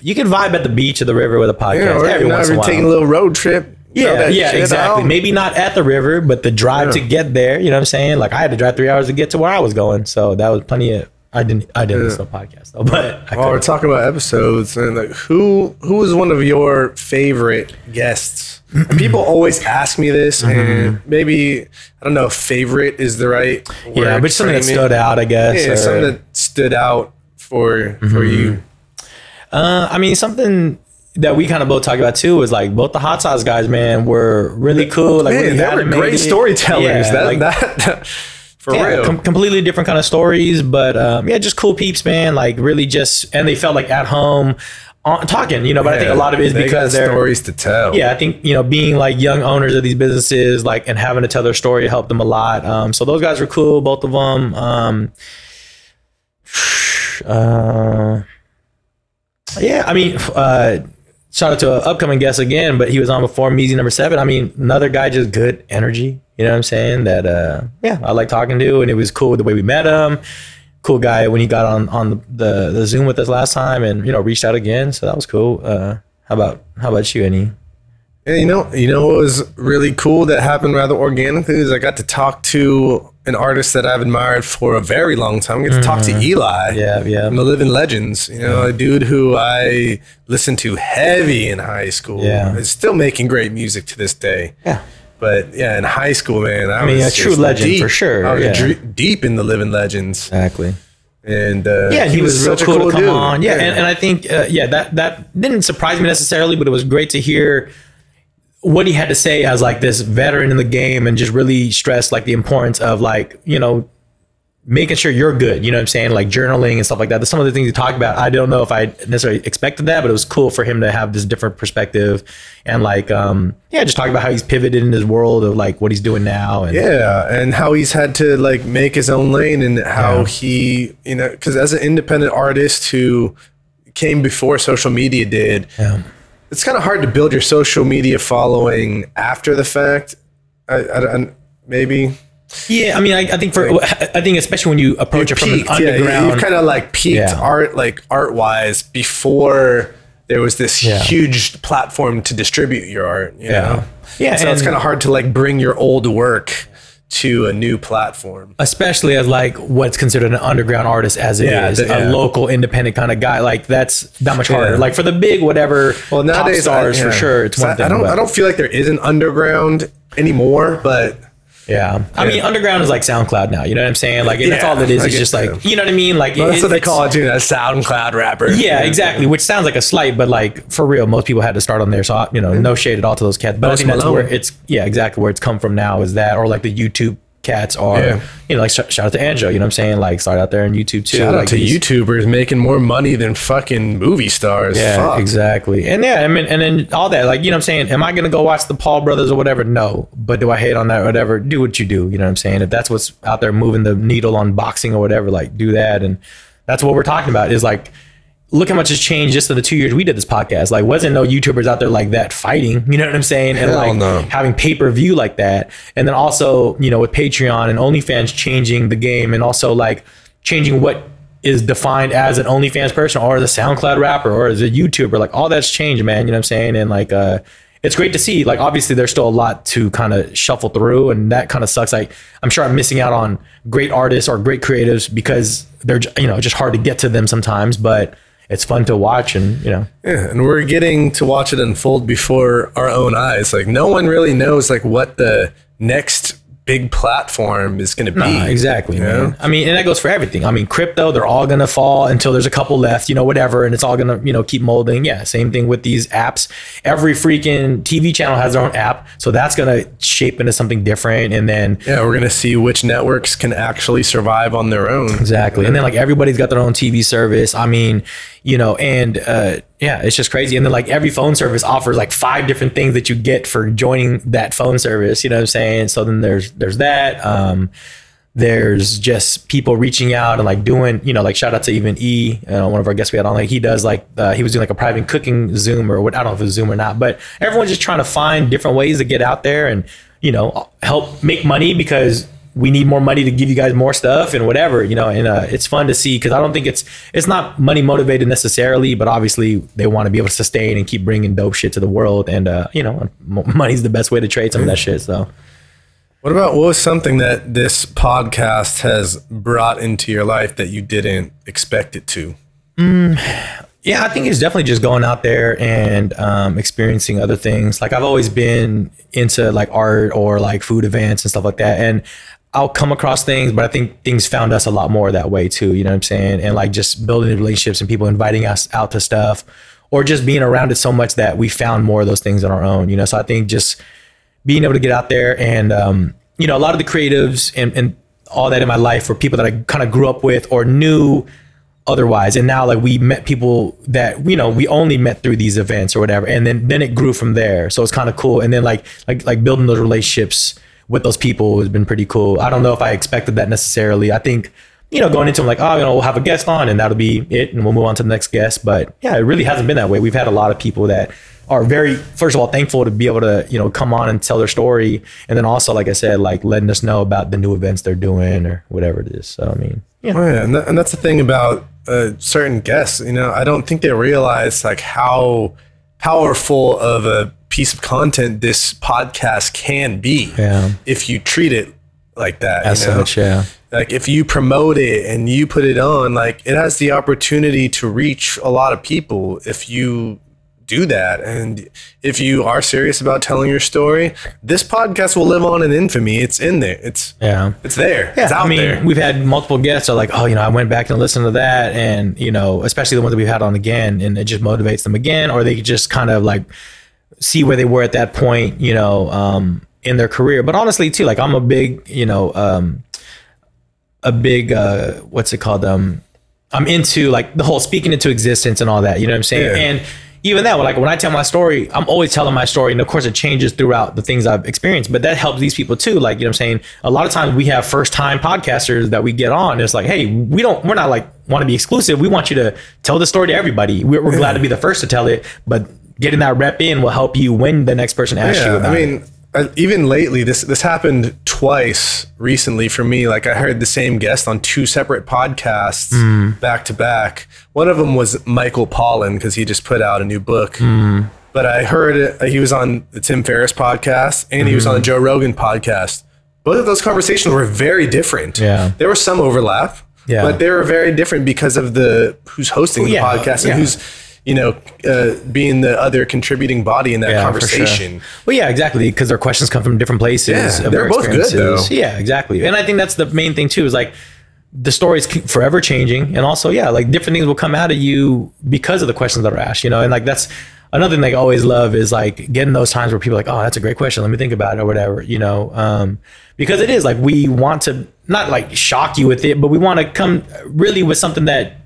Speaker 2: You can vibe at the beach or the river with a podcast
Speaker 1: Yeah, or
Speaker 2: every once in a while.
Speaker 1: taking a little road trip.
Speaker 2: yeah, yeah, exactly.
Speaker 1: out.
Speaker 2: Maybe not at the river, but the drive to get there. You know what I'm saying? Like I had to drive three hours to get to where I was going, so that was plenty of. I didn't. I didn't listen to a podcast though, but I
Speaker 1: While we're talking about episodes, and like who who was one of your favorite guests? People always ask me this,
Speaker 2: Mm-hmm.
Speaker 1: and maybe I don't know if favorite is the right word.
Speaker 2: Yeah, but something that stood out, I guess.
Speaker 1: Yeah,
Speaker 2: or-
Speaker 1: something that stood out for for
Speaker 2: Mm-hmm.
Speaker 1: you.
Speaker 2: Uh, I mean, something that we kind of both talked about too was like both the hot sauce guys, man, were really cool. Like
Speaker 1: Man,
Speaker 2: really
Speaker 1: they were great storytellers.
Speaker 2: Yeah,
Speaker 1: that,
Speaker 2: like,
Speaker 1: that for
Speaker 2: yeah,
Speaker 1: real.
Speaker 2: com- completely different kind of stories, but um, yeah, just cool peeps, man. Like really just, and they felt like at home on, talking, you know. But I think a lot of it is
Speaker 1: They
Speaker 2: because they're
Speaker 1: stories to tell.
Speaker 2: yeah, I think you know being like young owners of these businesses, like and having to tell their story helped them a lot. Um, so those guys were cool, both of them. Um, uh, yeah, I mean, uh, shout out to an upcoming guest again, but he was on before Measy number seven. I mean, another guy just good energy. You know what I'm saying? That uh, yeah, I like talking to, and it was cool the way we met him. Cool guy when he got on on the, the the Zoom with us last time, and you know reached out again, so that was cool. Uh, how about how about you, Any?
Speaker 1: Yeah, you know, you know what was really cool that happened rather organically is I got to talk to an artist that I've admired for a very long time. I get to talk to Eligh.
Speaker 2: Mm-hmm. Yeah, yeah.
Speaker 1: From the Living Legends, you know, a dude who I listened to heavy in high school.
Speaker 2: Yeah.
Speaker 1: is still making great music to this day.
Speaker 2: Yeah.
Speaker 1: But yeah, in high school, man, I,
Speaker 2: mean,
Speaker 1: was
Speaker 2: a true legend
Speaker 1: deep.
Speaker 2: for sure,
Speaker 1: I was
Speaker 2: yeah.
Speaker 1: deep in the Living Legends,
Speaker 2: Exactly.
Speaker 1: and uh,
Speaker 2: Yeah, he, was, real
Speaker 1: such a
Speaker 2: cool, to come
Speaker 1: dude.
Speaker 2: on. Yeah, And, and I think uh, yeah that that didn't surprise me necessarily, but it was great to hear what he had to say as like this veteran in the game and just really stress like the importance of like you know making sure you're good. You know what I'm saying? Like journaling and stuff like that. That's Some of the things he talked about, I don't know if I necessarily expected that, but it was cool for him to have this different perspective and like um yeah, just talk about how he's pivoted in his world of like what he's doing now and
Speaker 1: Yeah, and how he's had to like make his own lane, and how
Speaker 2: Yeah.
Speaker 1: he, you know, because as an independent artist who came before social media did,
Speaker 2: Yeah.
Speaker 1: it's kind of hard to build your social media following after the fact. I, I, I- maybe
Speaker 2: Yeah, I mean, I, I think for I think especially when you approach it from an
Speaker 1: peaked. Yeah, you-
Speaker 2: underground,
Speaker 1: you've kind of like peaked
Speaker 2: Yeah.
Speaker 1: art, like art wise, before there was this
Speaker 2: Yeah.
Speaker 1: huge platform to distribute your art. You
Speaker 2: Yeah.
Speaker 1: know?
Speaker 2: Yeah,
Speaker 1: So it's kind of hard to like bring your old work to a new platform.
Speaker 2: especially as like what's considered an underground artist as it is
Speaker 1: Yeah, the-
Speaker 2: a local independent kind of guy. Like that's that much harder.
Speaker 1: Yeah.
Speaker 2: Like for the big whatever
Speaker 1: Well,
Speaker 2: top
Speaker 1: nowadays,
Speaker 2: stars
Speaker 1: I,
Speaker 2: for sure, it's one
Speaker 1: I,
Speaker 2: thing.
Speaker 1: I don't.
Speaker 2: but-
Speaker 1: I don't feel like there is an underground anymore, but
Speaker 2: Yeah, I mean, underground is like SoundCloud now. You know what I'm saying? Like, and that's all it is. It's just like you know what I mean? Like,
Speaker 1: that's
Speaker 2: it-
Speaker 1: what they call it too. A SoundCloud rapper.
Speaker 2: Yeah, exactly. Which sounds like a slight, but like for real, most people had to start on there. So I- you know, no shade at all to those cats. But I think that's
Speaker 1: Malone.
Speaker 2: where it's yeah, exactly where it's come from now is that, or like the YouTube cats are.
Speaker 1: Yeah.
Speaker 2: You know, like sh- shout out to Angelo. You know what I'm saying? Like start out there on YouTube too.
Speaker 1: Shout out to
Speaker 2: these-
Speaker 1: YouTubers making more money than fucking movie stars.
Speaker 2: Yeah,
Speaker 1: Fuck.
Speaker 2: exactly. And yeah, I mean, and then all that, like, you know what I'm saying? Am I to go watch the Paul brothers or whatever? No. But do I hate on that or whatever? Do what you do. You know what I'm saying? If that's what's out there moving the needle on boxing or whatever, like, do that. And that's what we're talking about is like, look how much has changed just in the two years we did this podcast. Like, wasn't no YouTubers out there like that fighting, you know what I'm saying? And
Speaker 1: Hell
Speaker 2: like
Speaker 1: no.
Speaker 2: having pay per view like that. And then also, you know, with Patreon and OnlyFans changing the game and also like changing what is defined as an OnlyFans person or as a SoundCloud rapper or as a YouTuber. Like all that's changed, man. You know what I'm saying? And like, uh, it's great to see. Like obviously there's still a lot to kind of shuffle through and that kind of sucks. Like I'm sure I'm missing out on great artists or great creatives because they're you know just hard to get to them sometimes, but it's fun to watch and you know
Speaker 1: Yeah, and we're getting to watch it unfold before our own eyes. Like no one really knows like what the next big platform is going to be.
Speaker 2: Nah, exactly,
Speaker 1: you
Speaker 2: man. I mean, and that goes for everything. I mean, crypto, they're all gonna fall until there's a couple left, you know, whatever, and it's all gonna, you know, keep molding. Yeah, same thing with these apps. Every freaking TV channel has their own app, so that's gonna shape into something different. And then
Speaker 1: Yeah, we're going to see which networks can actually survive on their own.
Speaker 2: Exactly. And then like everybody's got their own TV service. I mean, you know, and uh yeah, it's just crazy. And then like every phone service offers like five different things that you get for joining that phone service, you know what I'm saying? So then there's there's that. Um there's just people reaching out and like doing, you know, like shout out to even E, uh, one of our guests we had on, like he does like, uh, he was doing like a private cooking Zoom or what, I don't know if it was Zoom or not, but everyone's just trying to find different ways to get out there and, you know, help make money because we need more money to give you guys more stuff and whatever, you know, and uh, it's fun to see because I don't think it's, it's not money motivated necessarily, but obviously they want to be able to sustain and keep bringing dope shit to the world. And, uh, you know, money's the best way to trade some of that shit. So.
Speaker 1: What about what was something that this podcast has brought into your life that you didn't expect it to?
Speaker 2: Yeah, I think it's definitely just going out there and um, experiencing other things. Like I've always been into like art or like food events and stuff like that, and I'll come across things, but I think things found us a lot more that way too. You know what I'm saying? And like just building relationships and people inviting us out to stuff, or just being around it so much that we found more of those things on our own. You know, so I think just being able to get out there and um, you know a lot of the creatives and, and all that in my life were people that I kind of grew up with or knew otherwise and now like we met people that you know we only met through these events or whatever and then then it grew from there so it's kind of cool and then like like like building those relationships with those people has been pretty cool. I don't know if i expected that necessarily. I think you know going into them like oh you know we'll have a guest on and that'll be it and we'll move on to the next guest. But yeah it really hasn't been that way. We've had a lot of people that are very first of all thankful to be able to you know come on and tell their story. And then also like i said like letting us know about the new events they're doing or whatever it is. So i mean yeah.
Speaker 1: Oh, yeah, and, that, and that's the thing about uh, certain guests. You know, I don't think they realize like how powerful of a piece of content this podcast can be.
Speaker 2: Yeah.
Speaker 1: If you treat it like that,
Speaker 2: as
Speaker 1: you know?
Speaker 2: such yeah
Speaker 1: like if you promote it and you put it on, like it has the opportunity to reach a lot of people if you do that. And if you are serious about telling your story, this podcast will live on in infamy. It's in there. It's
Speaker 2: yeah
Speaker 1: it's there. it's out
Speaker 2: I mean,
Speaker 1: there.
Speaker 2: we've had multiple guests are like, oh, you know, I went back and listened to that, and you know, especially the ones that we've had on again, and it just motivates them again, or they just kind of like see where they were at that point, you know, um, in their career. But honestly, too, like I'm a big, you know, um, a big, uh, what's it called? Um, I'm into like the whole speaking into existence and all that. You know what I'm saying?
Speaker 1: Yeah.
Speaker 2: And even that, like when I tell my story, I'm always telling my story, and of course it changes throughout the things I've experienced. But that helps these people too. Like you know, what I'm saying a lot of times we have first time podcasters that we get on. It's like, hey, we don't, we're not like want to be exclusive. We want you to tell the story to everybody. We're, we're glad to be the first to tell it, but getting that rep in will help you when the next person asks you
Speaker 1: Yeah,
Speaker 2: about
Speaker 1: I
Speaker 2: it.
Speaker 1: mean, uh, even lately, this this happened twice recently for me. Like I heard the same guest on two separate podcasts
Speaker 2: Mm.
Speaker 1: back to back. One of them was Michael Pollan because he just put out a new book.
Speaker 2: Mm.
Speaker 1: But I heard it, he was on the Tim Ferriss podcast and he was on
Speaker 2: Mm-hmm.
Speaker 1: the Joe Rogan podcast. Both of those conversations were very different.
Speaker 2: Yeah.
Speaker 1: there was some overlap.
Speaker 2: Yeah.
Speaker 1: but they were very different because of the who's hosting the
Speaker 2: yeah,
Speaker 1: podcast and
Speaker 2: yeah.
Speaker 1: who's you know uh, being the other contributing body in that
Speaker 2: Yeah, for sure.
Speaker 1: conversation.
Speaker 2: Well, yeah, exactly, because their questions come from different places.
Speaker 1: Yeah,
Speaker 2: of
Speaker 1: they're both good, though.
Speaker 2: Yeah, exactly, and I think that's the main thing too. Is like the story's forever changing, and also, yeah, like different things will come out of you because of the questions that are asked. You know, and like that's another thing I always love is like getting those times where people are like, oh, that's a great question. Let me think about it or whatever. You know, um, because it is like we want to not like shock you with it, but we want to come really with something that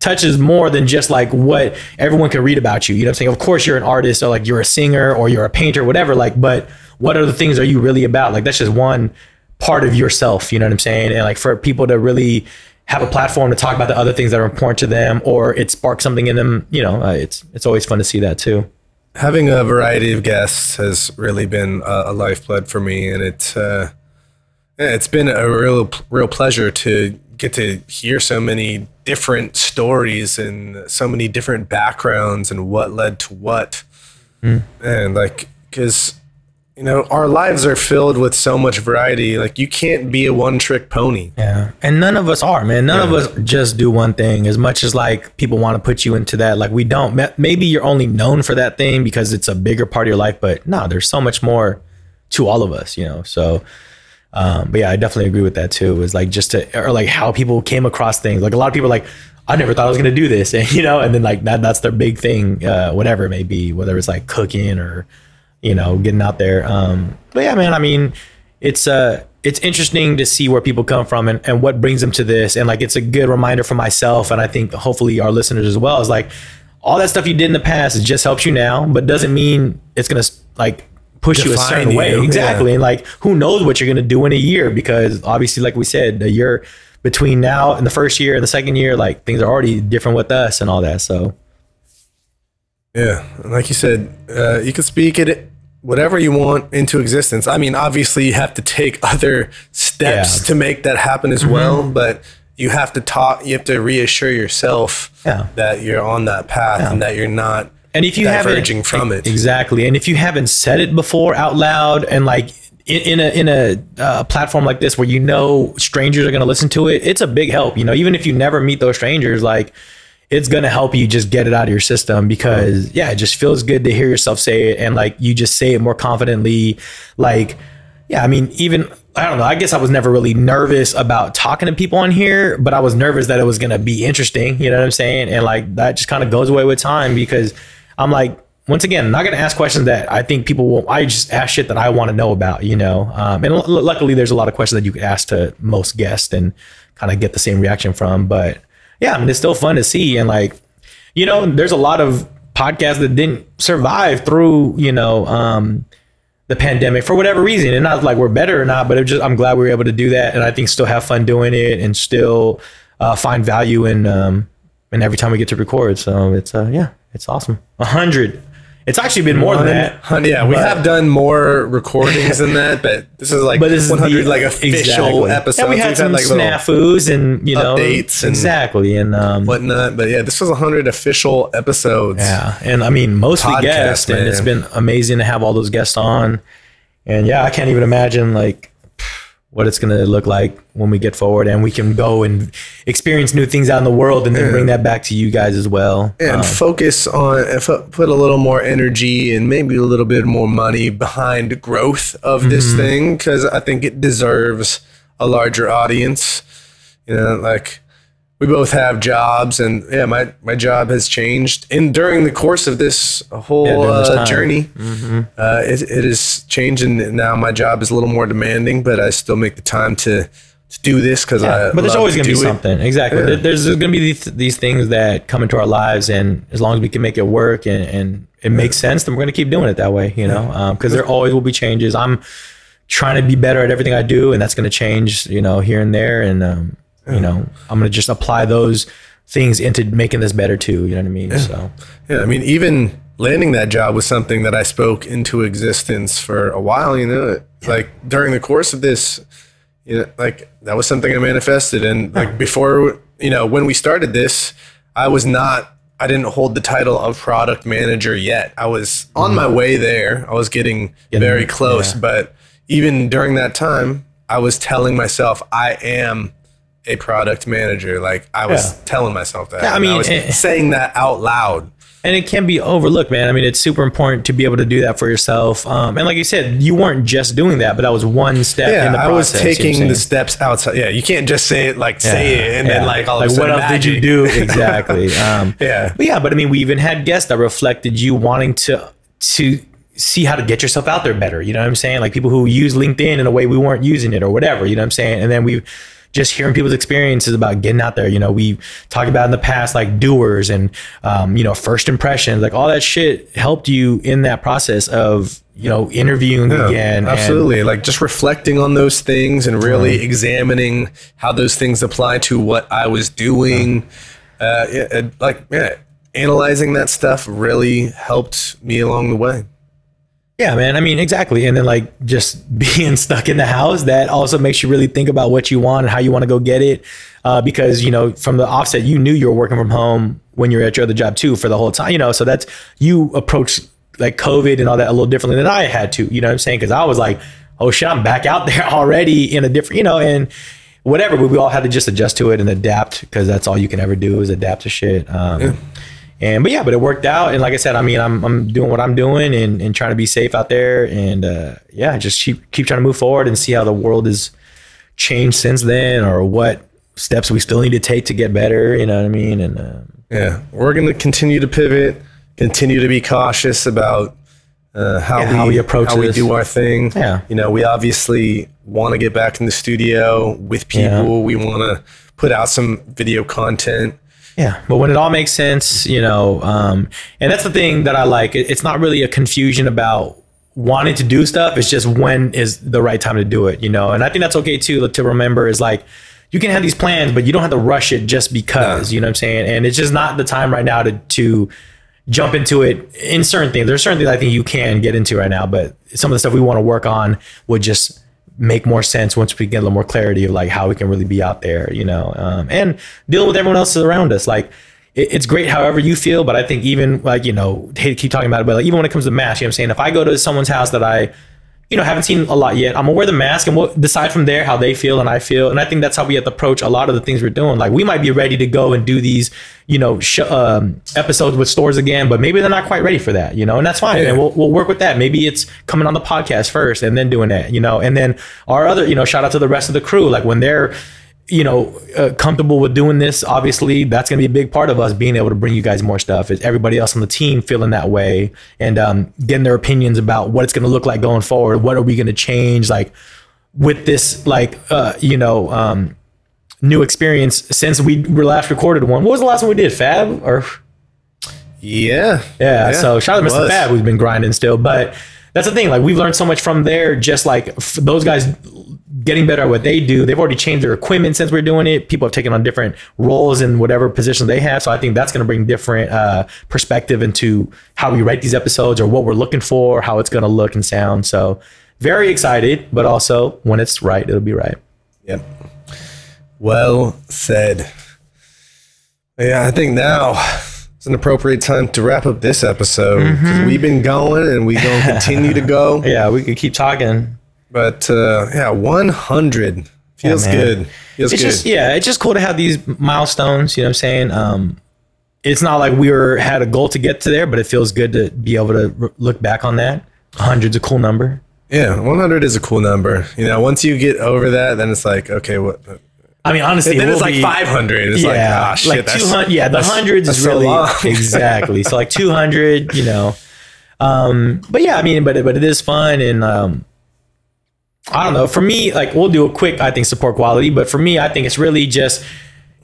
Speaker 2: touches more than just like what everyone can read about you. You know what I'm saying? Of course you're an artist or like you're a singer or you're a painter, whatever, like, but what other things are you really about? Like that's just one part of yourself, you know what I'm saying? And like for people to really have a platform to talk about the other things that are important to them or it sparks something in them, you know, uh, it's it's always fun to see that too.
Speaker 1: having a variety of guests has really been a, a lifeblood for me, and it's uh, it's been a real real pleasure to get to hear so many different stories and so many different backgrounds and what led to what. Hmm. And like, because you know, our lives are filled with so much variety. Like, you can't be a one trick pony.
Speaker 2: Yeah. And none of us are, man. None of us just do one thing as much as like people want to put you into that. Like we don't. Maybe you're only known for that thing because it's a bigger part of your life, but no, there's so much more to all of us, you know. So um, but yeah, I definitely agree with that too. Is like just to or like how people came across things. Like a lot of people like, I never thought I was gonna do this, and you know, and then like that that's their big thing, uh, whatever it may be, whether it's like cooking or you know, getting out there. Um, but yeah, man, I mean, it's uh it's interesting to see where people come from and, and what brings them to this. And like it's a good reminder for myself and I think hopefully our listeners as well is like all that stuff you did in the past it just helps you now, but doesn't mean it's gonna like push you a certain way. Exactly.
Speaker 1: yeah.
Speaker 2: And like who knows what you're gonna do in a year because obviously like we said, the year between now and the first year and the second year, like things are already different with us and all that. So
Speaker 1: Yeah, like you said, uh, you can speak it whatever you want into existence. I mean, obviously, you have to take other steps
Speaker 2: Yeah. Mm-hmm.
Speaker 1: to make that happen as well, but you have to talk. You have to reassure yourself
Speaker 2: Yeah.
Speaker 1: that you're on that path and that you're not.
Speaker 2: And if you
Speaker 1: diverging
Speaker 2: haven't
Speaker 1: from it.
Speaker 2: exactly, and if you haven't said it before out loud, and like in, in a in a uh, platform like this where you know strangers are going to listen to it, it's a big help. You know, even if you never meet those strangers, like it's going to help you just get it out of your system because yeah, it just feels good to hear yourself say it, and like you just say it more confidently. Like, yeah, I mean, even I don't know. I guess I was never really nervous about talking to people on here, but I was nervous that it was going to be interesting. You know what I'm saying? And like that just kind of goes away with time because I'm like, once again, not going to ask questions that I think people will. I just ask shit that I want to know about, you know. Um, and l- luckily, there's a lot of questions that you could ask to most guests and kind of get the same reaction from. But yeah, I mean, it's still fun to see. And like, you know, there's a lot of podcasts that didn't survive through, you know, um, the pandemic for whatever reason. And not like we're better or not, but just I'm glad we were able to do that, and I think still have fun doing it, and still uh, find value in um, in every time we get to record. So it's uh, yeah, it's awesome. A hundred. It's actually been more than that.
Speaker 1: Hun- Yeah, we
Speaker 2: But-
Speaker 1: have done more recordings than that, but this is like
Speaker 2: But this is
Speaker 1: 100
Speaker 2: the-
Speaker 1: like official
Speaker 2: exactly.
Speaker 1: episodes.
Speaker 2: And we had
Speaker 1: We've
Speaker 2: some
Speaker 1: like
Speaker 2: snafus and you know
Speaker 1: updates and
Speaker 2: exactly and um,
Speaker 1: whatnot, but yeah, this was 100 official episodes.
Speaker 2: Yeah, and I mean mostly
Speaker 1: Podcast,
Speaker 2: guests, and it's been amazing to have all those guests on. And yeah, I can't even imagine like what it's gonna look like when we get forward, and we can go and experience new things out in the world, and then bring that back to you guys as well.
Speaker 1: and
Speaker 2: Um,
Speaker 1: focus on put a little more energy and maybe a little bit more money behind growth of
Speaker 2: Mm-hmm.
Speaker 1: this thing because I think it deserves a larger audience. You know, like we both have jobs, and yeah, my my job has changed. And during the course of this whole
Speaker 2: Yeah, this
Speaker 1: uh, journey, uh, it, it is changing. Now my job is a little more demanding, but I still make the time to to do this because I.
Speaker 2: but there's always going to be
Speaker 1: it.
Speaker 2: something. Exactly. There- There's, there's going to be these, these things that come into our lives, and as long as we can make it work and, and it makes sense, then we're going to keep doing it that way, you know, because there always will be changes. I'm trying to be better at everything I do, and that's going to change, you know, here and there. And, um, you know, I'm going to just apply those things into making this better too. You know what I mean? So,
Speaker 1: Yeah, I mean, even landing that job was something that I spoke into existence for a while. You know, like during the course of this, you know, like that was something I manifested. And like before, you know, when we started this, I was not. I didn't hold the title of product manager yet. I was on my mm-hmm. way there. I was getting very close,
Speaker 2: yeah.
Speaker 1: but even during that time, I was telling myself I am a product manager. Like I was
Speaker 2: Yeah.
Speaker 1: telling myself that.
Speaker 2: Yeah, I mean,
Speaker 1: was
Speaker 2: eh,
Speaker 1: saying that out loud.
Speaker 2: and it can be overlooked, man. I mean, it's super important to be able to do that for yourself. Um, and like you said, you weren't just doing that, but that was one step
Speaker 1: Yeah,
Speaker 2: in the
Speaker 1: I was
Speaker 2: process. you know I'm
Speaker 1: taking the steps outside. Yeah, you can't just say it like say it and then like all
Speaker 2: like
Speaker 1: of a sudden
Speaker 2: what else did you do exactly um
Speaker 1: Yeah.
Speaker 2: but yeah but i mean we even had guests that reflected you wanting to to see how to get yourself out there better you know what i'm saying like people who use linkedin in a way we weren't using it or whatever you know what i'm saying and then we just hearing people's experiences about getting out there you know we talked about in the past like doers and um, you know first impressions like all that shit helped you in that process of you know interviewing
Speaker 1: Yeah,
Speaker 2: again and-
Speaker 1: absolutely. like just reflecting on those things and really examining how those things apply to what I was doing. Uh, yeah, and, like yeah, analyzing that stuff really helped me along the way.
Speaker 2: Yeah, man. I mean, exactly. And then like just being stuck in the house, that also makes you really think about what you want and how you want to go get it. Uh, because, you know, from the offset, you knew you were working from home when you were at your other job too for the whole time, you know, so that's, you approach like COVID and all that a little differently than I had to. You know what I'm saying? Because I was like, oh shit, I'm back out there already in a different, you know, and whatever. But we all had to just adjust to it and adapt because that's all you can ever do is adapt to shit. Um, yeah. And but yeah, but it worked out. And like I said, I mean, I'm I'm doing what I'm doing and, and trying to be safe out there. And uh, yeah, just keep keep trying to move forward and see how the world has changed since then, or what steps we still need to take to get better. You know what I mean? And uh,
Speaker 1: yeah, we're gonna continue to pivot, continue to be cautious about uh, how, yeah, we, how we approach how this. we do our thing.
Speaker 2: Yeah,
Speaker 1: you know, we obviously want to get back in the studio with people. Yeah. We want to put out some video content.
Speaker 2: Yeah, but when it all makes sense, you know, um, and that's the thing that I like. It's not really a confusion about wanting to do stuff. It's just when is the right time to do it, you know. And I think that's okay too to remember. Is like you can have these plans, but you don't have to rush it just because. You know what I'm saying? And it's just not the time right now to to jump into it in certain things. There's certain things I think you can get into right now, but some of the stuff we want to work on would just make more sense once we get a little more clarity of like how we can really be out there, you know, um, and dealing with everyone else around us. Like it, it's great however you feel, but I think even like, you know, hate keep talking about it, but like even when it comes to mask, you know what I'm saying? If I go to someone's house that I you know, haven't seen a lot yet. I'm gonna wear the mask and we'll decide from there how they feel and I feel. And I think that's how we have to approach a lot of the things we're doing. Like we might be ready to go and do these, you know, sh- um, episodes with stores again, but maybe they're not quite ready for that, you know, and that's fine. Yeah. And we'll, we'll work with that. Maybe it's coming on the podcast first and then doing that, you know, and then our other, you know, shout out to the rest of the crew. Like when they're, you know, uh, comfortable with doing this, obviously that's going to be a big part of us being able to bring you guys more stuff. Is everybody else on the team feeling that way and um, getting their opinions about what it's going to look like going forward? What are we going to change? Like with this, like uh, you know, um, new experience since we were last recorded one. What was the last one we did? Fab or
Speaker 1: yeah,
Speaker 2: yeah. yeah so shout out to Mr. Fab, who's been grinding still, but that's the thing. Like we've learned so much from there. Just like f- those guys getting better at what they do. They've already changed their equipment since we're doing it. People have taken on different roles in whatever position they have. So I think that's going to bring different uh, perspective into how we write these episodes or what we're looking for, how it's going to look and sound. So very excited, but also when it's right, it'll be right.
Speaker 1: Yep. Well said. Yeah, I think now it's an appropriate time to wrap up this episode. Mm-hmm. We've been going and we're going to continue to go.
Speaker 2: yeah, we could keep talking.
Speaker 1: But uh, yeah, 100 feels yeah, good. Feels
Speaker 2: it's
Speaker 1: good.
Speaker 2: just yeah, it's just cool to have these milestones. You know what I'm saying? Um, it's not like we were had a goal to get to there, but it feels good to be able to look back on that. 100's a cool number.
Speaker 1: Yeah, 100 is a cool number. You know, once you get over that, then it's like, okay, what?
Speaker 2: I mean, honestly,
Speaker 1: then it's like be, 500. It's yeah, like, ah, shit,
Speaker 2: like 200. Yeah, the hundreds is really so exactly. So like 200, you know. Um, but yeah, I mean, but but it is fun, and um, I don't know. For me, like we'll do a quick, I think, support quality, but for me, I think it's really just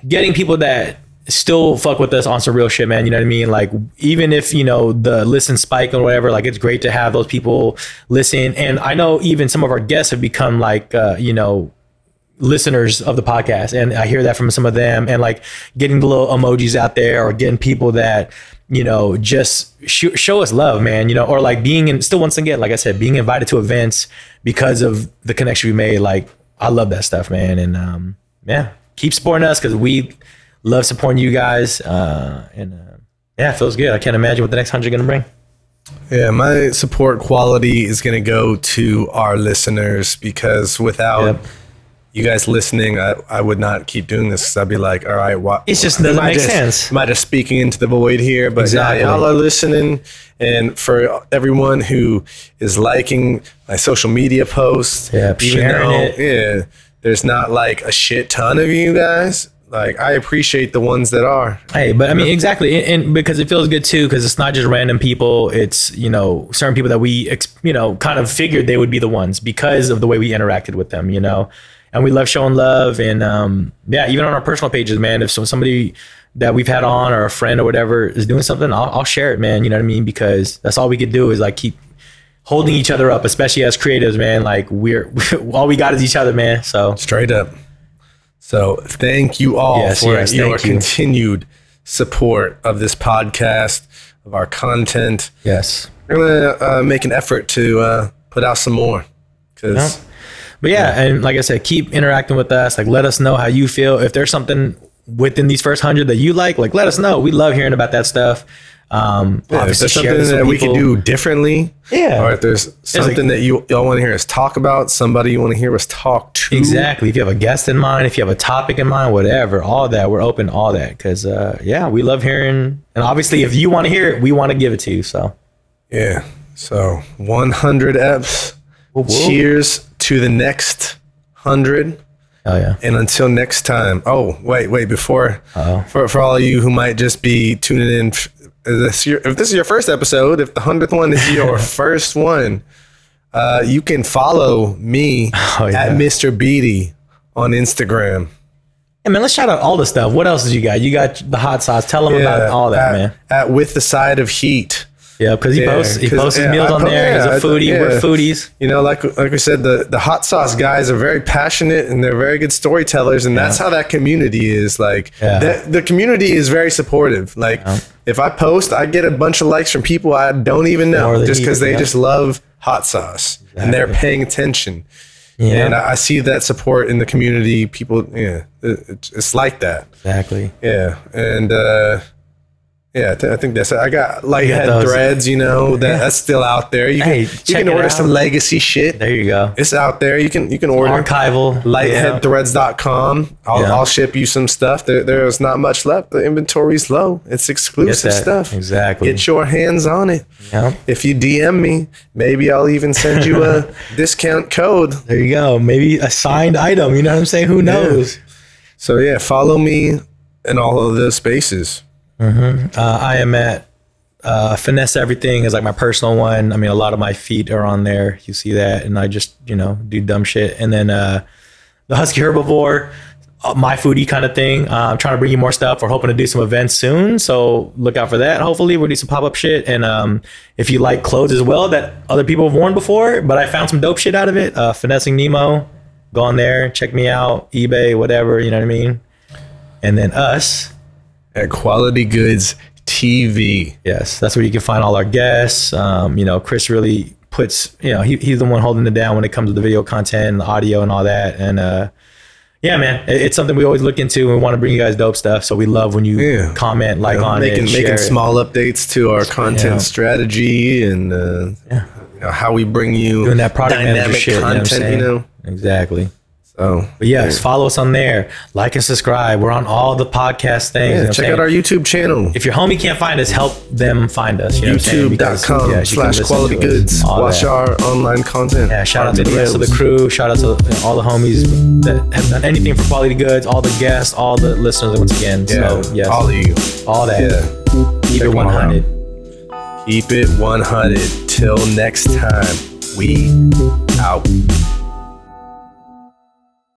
Speaker 2: getting people that still fuck with us on some real shit, man. You know what I mean? Like even if, you know, the listen spike or whatever, like it's great to have those people listen. And I know even some of our guests have become like uh, you know, listeners of the podcast and I hear that from some of them and like getting the little emojis out there or getting people that you know just sh- show us love man you know or like being in still once again like I said being invited to events because of the connection we made like I love that stuff man and um yeah keep supporting us cuz we love supporting you guys uh and uh, yeah it feels good. I can't imagine what the next 100 going to bring.
Speaker 1: Yeah, my support quality is going to go to our listeners because without yep you guys listening, I, I would not keep doing this because I'd be like, all right, what?
Speaker 2: It's just doesn't make
Speaker 1: just,
Speaker 2: sense.
Speaker 1: Am I just speaking into the void here? But exactly. y'all are listening. And for everyone who is liking my social media posts,
Speaker 2: yeah, sharing though, it.
Speaker 1: Yeah, there's not like a shit ton of you guys. Like I appreciate the ones that are.
Speaker 2: Hey, but I mean exactly, and, and because it feels good too, because it's not just random people. It's you know certain people that we you know kind of figured they would be the ones because of the way we interacted with them. You know and we love showing love. And um, yeah, even on our personal pages, man, if somebody that we've had on or a friend or whatever is doing something, I'll, I'll share it, man. You know what I mean? Because that's all we could do is like keep holding each other up, especially as creatives, man. Like we're all we got is each other, man. So
Speaker 1: straight up. So thank you all yes, for yes, your continued support of this podcast, of our content.
Speaker 2: Yes,
Speaker 1: we're gonna uh, make an effort to uh, put out some more because. Yeah
Speaker 2: but yeah, and like I said, keep interacting with us. Like, let us know how you feel. If there's something within these first hundred that you like, like let us know. We love hearing about that stuff. Um,
Speaker 1: Yeah, if there's something that we can do differently,
Speaker 2: Yeah.
Speaker 1: or if there's something that you y'all want to hear us talk about, somebody you want to hear us talk to,
Speaker 2: Exactly. If you have a guest in mind, if you have a topic in mind, whatever, all that, we're open to all that. Because, uh, yeah, we love hearing. And obviously, if you want to hear it, we want to give it to you. So,
Speaker 1: Yeah. So 100 eps. Cheers to the next 100.
Speaker 2: oh, yeah.
Speaker 1: And until next time. Oh, wait, wait. Before,
Speaker 2: Uh-oh.
Speaker 1: for, for all of you who might just be tuning in, if this, your, if this is your first episode, if the 100th one is your first one, uh, you can follow me
Speaker 2: Oh, yeah.
Speaker 1: at Mr. Beatty on Instagram.
Speaker 2: Hey, man, let's shout out all the stuff. What else did you got? You got the hot sauce. Tell them about all that,
Speaker 1: at,
Speaker 2: man.
Speaker 1: At With the Side of Heat.
Speaker 2: Yeah, because he
Speaker 1: Yeah,
Speaker 2: posts he posts his
Speaker 1: yeah,
Speaker 2: meals
Speaker 1: I
Speaker 2: on
Speaker 1: po-
Speaker 2: there.
Speaker 1: yeah,
Speaker 2: He's a foodie. We're foodies.
Speaker 1: You know, like like we said, the the hot sauce guys are very passionate and they're very good storytellers, and that's how that community is. Like, the, the community is very supportive. Like, if I post, I get a bunch of likes from people I don't even know, just because they just love hot sauce and they're paying attention.
Speaker 2: Yeah.
Speaker 1: And I, I see that support in the community. People, yeah, it, it's- it's like that.
Speaker 2: Exactly.
Speaker 1: Yeah, and uh, yeah, I, th- I think that's. I got lighthead threads. You know that that's still out there. You can
Speaker 2: Hey,
Speaker 1: you can
Speaker 2: it
Speaker 1: order
Speaker 2: out.
Speaker 1: some legacy shit.
Speaker 2: There you go.
Speaker 1: It's out there. You can you can order
Speaker 2: Archival. Yeah.
Speaker 1: lightheadthreads.com. I'll,
Speaker 2: Yeah.
Speaker 1: I'll ship you some stuff. There, there's not much left. The inventory's low. It's exclusive stuff.
Speaker 2: Exactly.
Speaker 1: Get your hands on it.
Speaker 2: Yeah.
Speaker 1: If you DM me, maybe I'll even send you a discount code.
Speaker 2: There you go. Maybe a signed item. You know what I'm saying? Who knows?
Speaker 1: So yeah, follow me in all of those spaces.
Speaker 2: Uh, I am at uh, Finesse Everything is like my personal one. I mean, a lot of my feet are on there. You see that, and I just you know do dumb shit. And then uh, the Husky Herbivore, uh, my foodie kind of thing. Uh, I'm trying to bring you more stuff. We're hoping to do some events soon, so look out for that. Hopefully, we'll do some pop up shit. And um, if you like clothes as well that other people have worn before, but I found some dope shit out of it. Uh, Finessing Nemo, go on there, check me out, eBay, whatever. You know what I mean. And then us.
Speaker 1: At Quality Goods TV.
Speaker 2: Yes, that's where you can find all our guests. Um, you know, Chris really puts, you know, he, he's the one holding it down when it comes to the video content and the audio and all that. And uh, yeah, man, it- it's something we always look into and we want to bring you guys dope stuff. So we love when you
Speaker 1: Yeah.
Speaker 2: comment, like on
Speaker 1: making
Speaker 2: it,
Speaker 1: making
Speaker 2: it.
Speaker 1: small updates to our content
Speaker 2: Yeah.
Speaker 1: strategy and uh, you know, how we bring you
Speaker 2: doing that product
Speaker 1: dynamic
Speaker 2: shit.
Speaker 1: content.
Speaker 2: you know,
Speaker 1: You know,
Speaker 2: exactly.
Speaker 1: So
Speaker 2: But yes, follow us on there, like and subscribe. We're on all the podcast things. you know
Speaker 1: yeah, check out our YouTube channel.
Speaker 2: If your homie can't find us, help them find us. You know what I'm saying? Because,
Speaker 1: YouTube.com
Speaker 2: yeah,
Speaker 1: slash quality goods. Watch
Speaker 2: that.
Speaker 1: our online content.
Speaker 2: Yeah, shout out to the rest of the crew. Shout out to all the homies that have done anything for quality goods, all the guests, all the listeners once again.
Speaker 1: Yeah,
Speaker 2: so yes,
Speaker 1: all of you.
Speaker 2: all that.
Speaker 1: Yeah.
Speaker 2: Keep
Speaker 1: Check
Speaker 2: it
Speaker 1: 'em out.
Speaker 2: 100.
Speaker 1: Keep it 100. Till next time, we out.